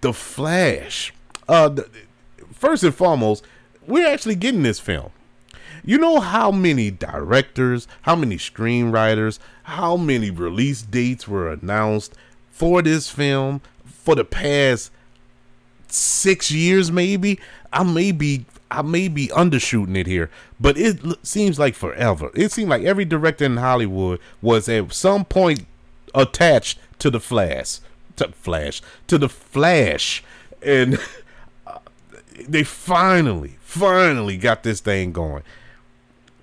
The Flash. Uh, first and foremost, we're actually getting this film. You know how many directors, how many screenwriters, how many release dates were announced for this film for the past six years, maybe. I may be I may be undershooting it here, but it seems like forever. It seemed like every director in Hollywood was at some point attached to the Flash, to Flash, to the Flash, and they finally, finally got this thing going.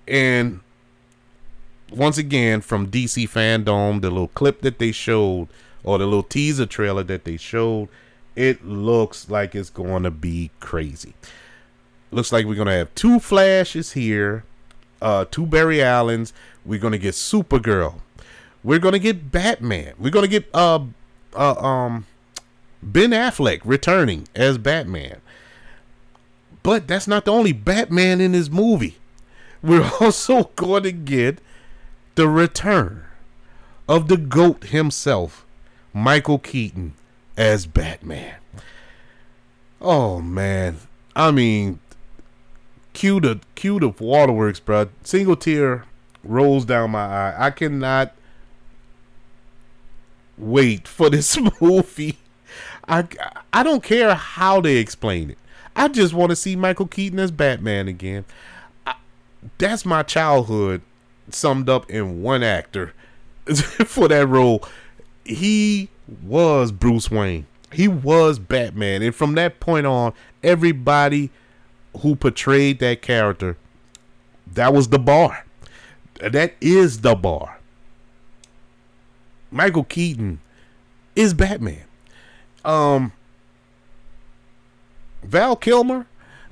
And once again, from DC Fandom, the little clip that they showed, or the little teaser trailer that they showed, it looks like it's going to be crazy. Looks like we're going to have two Flashes here, uh, two Barry Allens. We're going to get Supergirl. We're going to get Batman. We're going to get uh, uh, um, Ben Affleck returning as Batman. But that's not the only Batman in this movie. We're also going to get the return of the GOAT himself, Michael Keaton, as Batman. Oh man. I mean cue the cue the waterworks, bro. Single tear rolls down my eye. I cannot wait for this movie. I I don't care how they explain it. I just want to see Michael Keaton as Batman again. That's my childhood summed up in one actor for that role. He was Bruce Wayne. He was Batman. And from that point on, everybody who portrayed that character, that was the bar. That is the bar. Michael Keaton is Batman. Um Val Kilmer,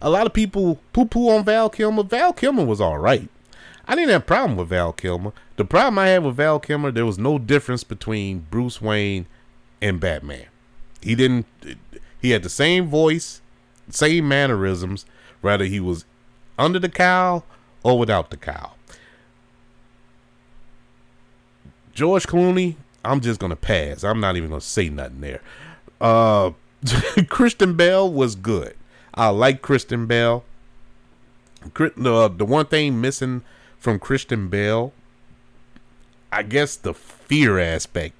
a lot of people poo poo on Val Kilmer. Val Kilmer was all right. I didn't have a problem with Val Kilmer. The problem I had with Val Kilmer, there was no difference between Bruce Wayne and Batman. He didn't. He had the same voice, same mannerisms. Whether he was under the cowl or without the cowl. George Clooney, I'm just gonna pass. I'm not even gonna say nothing there. Uh, Christian Bale was good. I like Christian Bale. The the one thing missing from Christian Bale, I guess the fear aspect.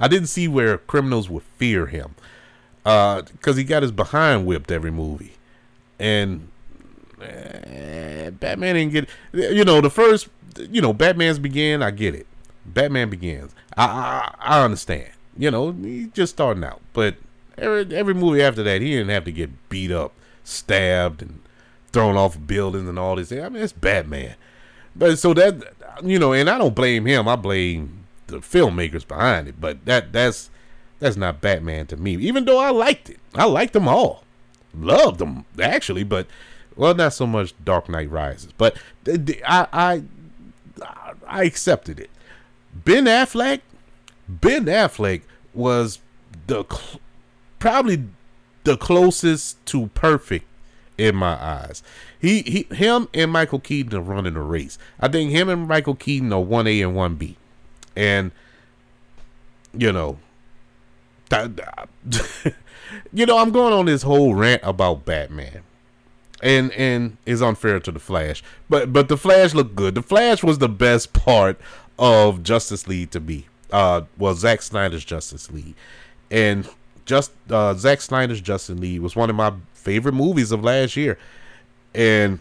I didn't see where criminals would fear him, because uh, he got his behind whipped every movie, and uh, Batman didn't get. You know, the first, you know, Batman's began, I get it. Batman Begins. I I, I understand. You know, he's just starting out, but every every movie after that, he didn't have to get beat up, stabbed, and thrown off buildings and all this. I mean, it's Batman. But so that you know, and I don't blame him. I blame the filmmakers behind it. But that that's that's not Batman to me. Even though I liked it, I liked them all, loved them actually. But well, not so much Dark Knight Rises. But I I I accepted it. Ben Affleck, Ben Affleck was the probably the closest to perfect in my eyes. He he him and Michael Keaton are running a race. I think him and Michael Keaton are one A and one B, and you know, you know, I'm going on this whole rant about Batman, and and is unfair to the Flash, but but the Flash looked good. The Flash was the best part of Justice League to me. Uh, well, Zack Snyder's Justice League, and just uh, Zack Snyder's Justice League was one of my favorite movies of last year and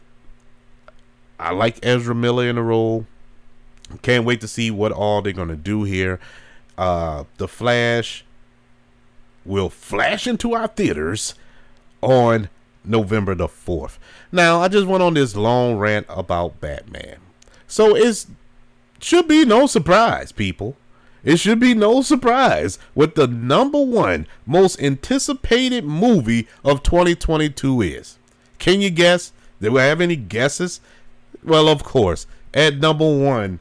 I like Ezra Miller in the role. Can't wait to see what all they're gonna do here. Uh, the Flash will flash into our theaters on November the 4th. Now, I just went on this long rant about Batman. So it should be no surprise, people. It should be no surprise what the number one most anticipated movie of 2022 is. Can you guess? Do we have any guesses? Well, of course. At number one,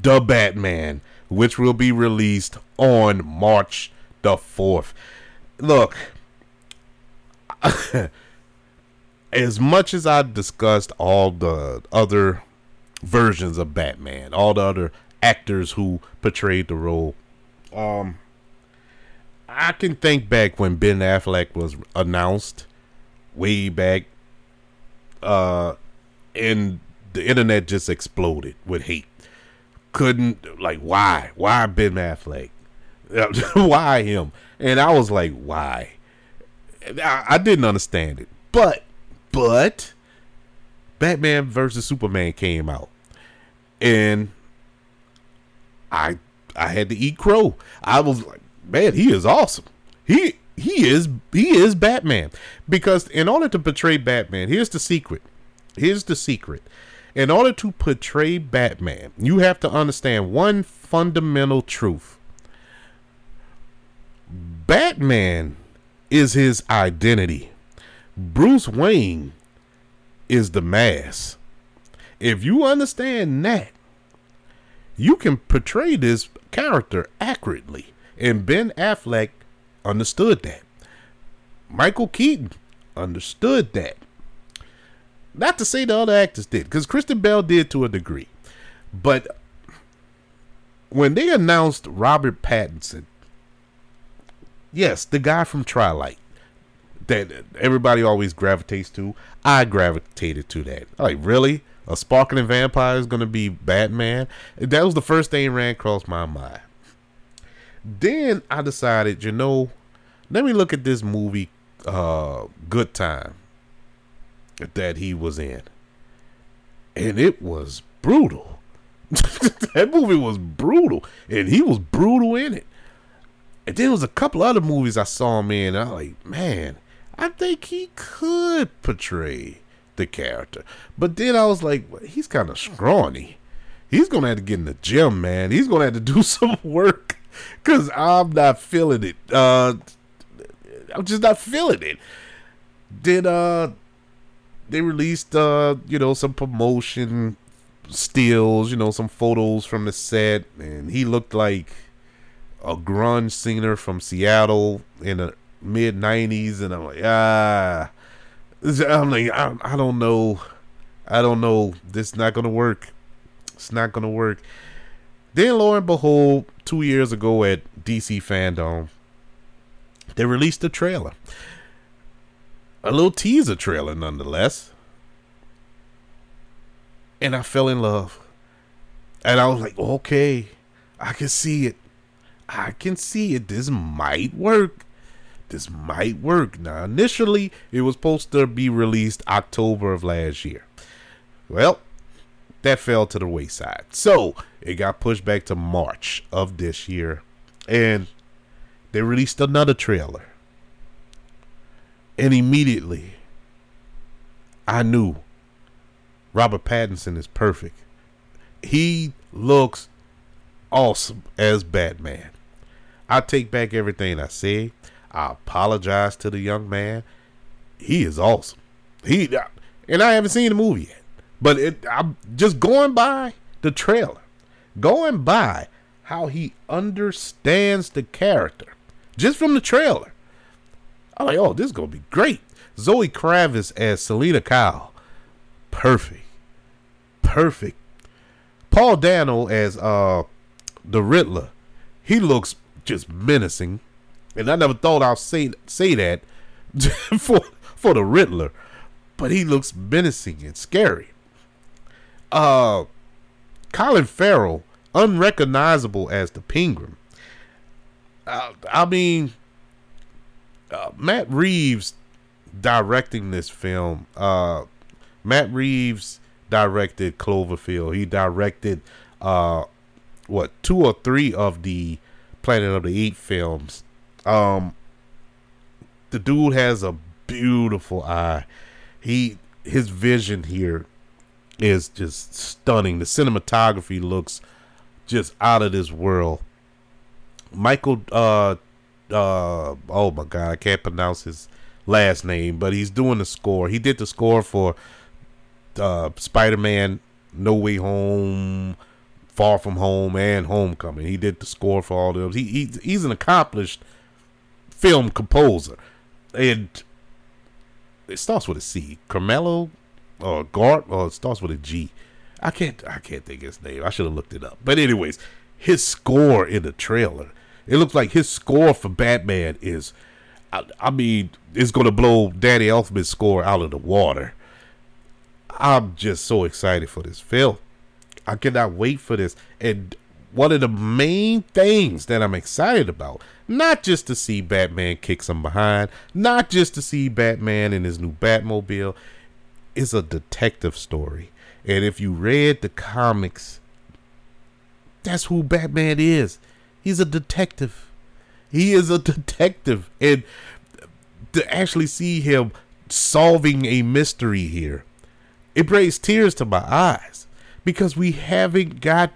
The Batman, which will be released on March the 4th. Look, as much as I discussed all the other versions of Batman, all the other actors who portrayed the role, um, I can think back when Ben Affleck was announced way back uh, and the internet just exploded with hate. Couldn't like why? Why Ben Affleck? why him? And I was like, why? I, I didn't understand it. But but Batman versus Superman came out. And I I had to eat crow. I was like, man, he is awesome. He he is he is Batman because in order to portray Batman, here's the secret. Here's the secret. In order to portray Batman, you have to understand one fundamental truth. Batman is his identity. Bruce Wayne is the mask. If you understand that, you can portray this character accurately. And Ben Affleck understood that. Michael Keaton understood that. Not to say the other actors did, because Christian Bale did to a degree. But when they announced Robert Pattinson, yes, the guy from Twilight that everybody always gravitates to, I gravitated to that. Like, really? A sparkling vampire is going to be Batman? That was the first thing ran across my mind. Then I decided, you know, let me look at this movie, uh, Good Time, that he was in. And it was brutal. that movie was brutal. And he was brutal in it. And then there was a couple other movies I saw him in. I was like, man, I think he could portray the character. But then I was like, he's kind of scrawny. He's gonna have to get in the gym, man. He's gonna have to do some work because I'm not feeling it. Uh, I'm just not feeling it. Then uh, they released uh, you know, some promotion stills, you know, some photos from the set, and he looked like a grunge singer from Seattle in the mid '90s, and I'm like, ah, I'm like, I, I don't know, I don't know. This is not gonna work. It's not gonna work. Then, lo and behold, two years ago at DC Fandom, they released a trailer. A little teaser trailer, nonetheless. And I fell in love. And I was like, okay, I can see it. I can see it. This might work. This might work. Now, initially, it was supposed to be released October of last year. Well, that fell to the wayside. So it got pushed back to March of this year. And they released another trailer. And immediately I knew Robert Pattinson is perfect. He looks awesome as Batman. I take back everything I say. I apologize to the young man. He is awesome. He and I haven't seen the movie yet. But it, I'm just going by the trailer, going by how he understands the character, just from the trailer. I'm like, oh, this is gonna be great. Zoe Kravitz as Selina Kyle, perfect, perfect. Paul Dano as uh the Riddler, he looks just menacing, and I never thought I'd say say that for for the Riddler, but he looks menacing and scary uh, Colin Farrell, unrecognizable as the Penguin. Uh, I mean, uh, Matt Reeves directing this film. Uh, Matt Reeves directed Cloverfield. He directed uh, what two or three of the Planet of the Apes films. Um, the dude has a beautiful eye. He his vision here is just stunning. The cinematography looks just out of this world. Michael, uh, uh, oh my God, I can't pronounce his last name, but he's doing the score. He did the score for uh, Spider Man No Way Home, Far From Home, and Homecoming. He did the score for all those. He, he he's an accomplished film composer, and it starts with a C. Carmelo or Gart, or it starts with a G. I can't I can't think his name. I should have looked it up. But anyways, his score in the trailer, it looks like his score for Batman is, I, I mean, it's gonna blow Danny Elfman's score out of the water. I'm just so excited for this film. I cannot wait for this. And one of the main things that I'm excited about, not just to see Batman kick some behind, not just to see Batman in his new Batmobile, is a detective story. And if you read the comics, that's who Batman is. He's a detective. He is a detective. And to actually see him solving a mystery here, it brings tears to my eyes because we haven't got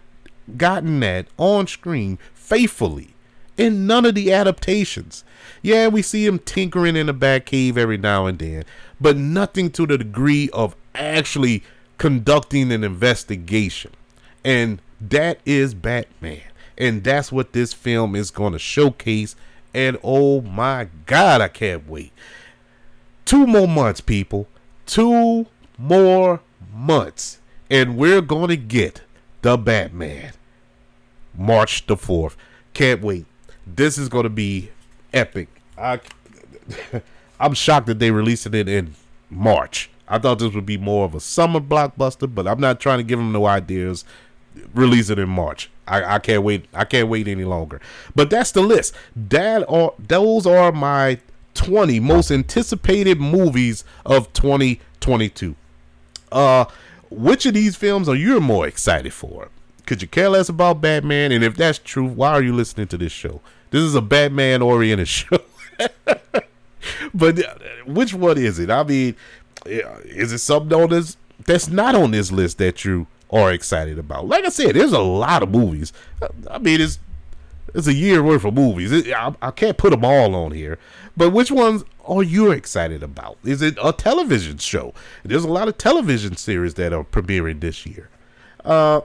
gotten that on screen faithfully in none of the adaptations. Yeah, we see him tinkering in the bat cave every now and then, but nothing to the degree of actually conducting an investigation. And that is Batman. And that's what this film is going to showcase. And oh my God, I can't wait. Two more months, people. Two more months. And we're going to get the Batman. March the 4th. Can't wait. This is going to be epic. I, I'm shocked that they released it in March. I thought this would be more of a summer blockbuster, but I'm not trying to give them no ideas. Release it in March. I, I can't wait. I can't wait any longer. But that's the list. That are those are my 20 most anticipated movies of 2022. Uh, which of these films are you more excited for? Could you care less about Batman? And if that's true, why are you listening to this show? This is a Batman oriented show. but uh, which one is it? I mean, is it something on this that's not on this list that you are excited about? Like I said, there's a lot of movies. I mean, it's it's a year worth of movies. It, I, I can't put them all on here. But which ones are you excited about? Is it a television show? There's a lot of television series that are premiering this year. Uh,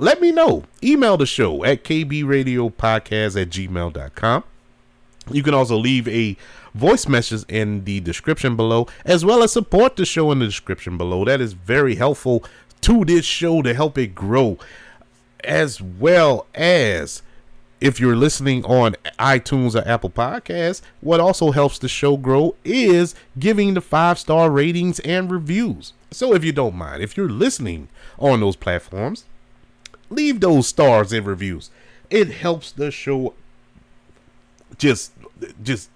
let me know. Email the show at kbradiopodcast at gmail.com. You can also leave a voice message in the description below, as well as support the show in the description below. That is very helpful to this show to help it grow, as well as if you're listening on iTunes or Apple Podcasts, what also helps the show grow is giving the five star ratings and reviews. So if you don't mind, if you're listening on those platforms, leave those stars and reviews. It helps the show just just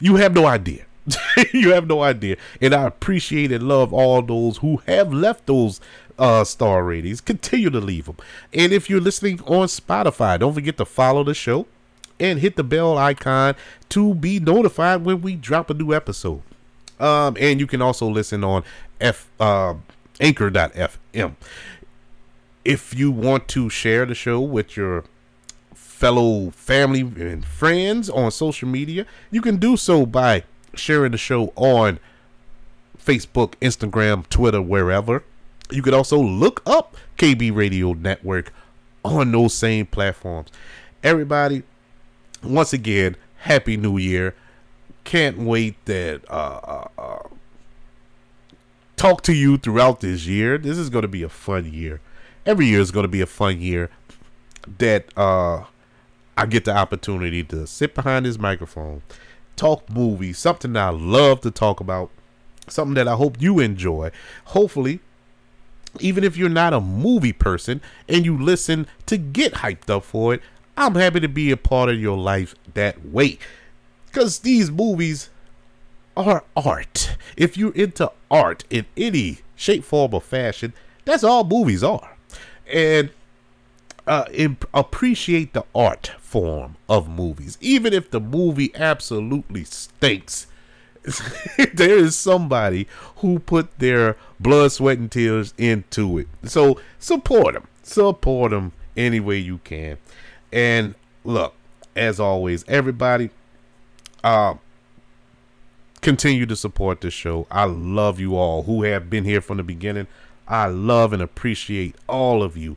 you have no idea. you have no idea. And I appreciate and love all those who have left those uh, star ratings. Continue to leave them. And if you're listening on Spotify, don't forget to follow the show and hit the bell icon to be notified when we drop a new episode. Um, and you can also listen on F uh, anchor.fm. If you want to share the show with your fellow family and friends on social media, you can do so by sharing the show on Facebook, Instagram, Twitter, wherever. You could also look up KB Radio Network on those same platforms. Everybody, once again, Happy New Year. Can't wait that uh, uh, uh, talk to you throughout this year. This is going to be a fun year. Every year is going to be a fun year that uh, I get the opportunity to sit behind this microphone, talk movies, something I love to talk about, something that I hope you enjoy. Hopefully, even if you're not a movie person and you listen to get hyped up for it, I'm happy to be a part of your life that way. Because these movies are art. If you're into art in any shape, form, or fashion, that's all movies are. And uh, imp- appreciate the art form of movies, even if the movie absolutely stinks. there is somebody who put their blood, sweat, and tears into it. So support them. Support them any way you can. And look, as always, everybody, uh, continue to support this show. I love you all who have been here from the beginning. I love and appreciate all of you.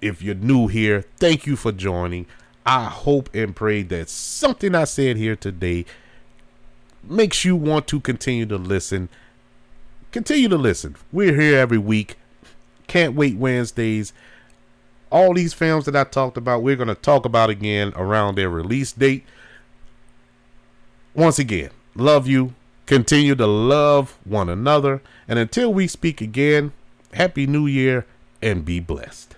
If you're new here, thank you for joining. I hope and pray that something I said here today makes you want to continue to listen. Continue to listen. We're here every week. Can't wait Wednesdays. All these films that I talked about, we're going to talk about again around their release date. Once again, love you. Continue to love one another. And until we speak again, Happy New Year and be blessed.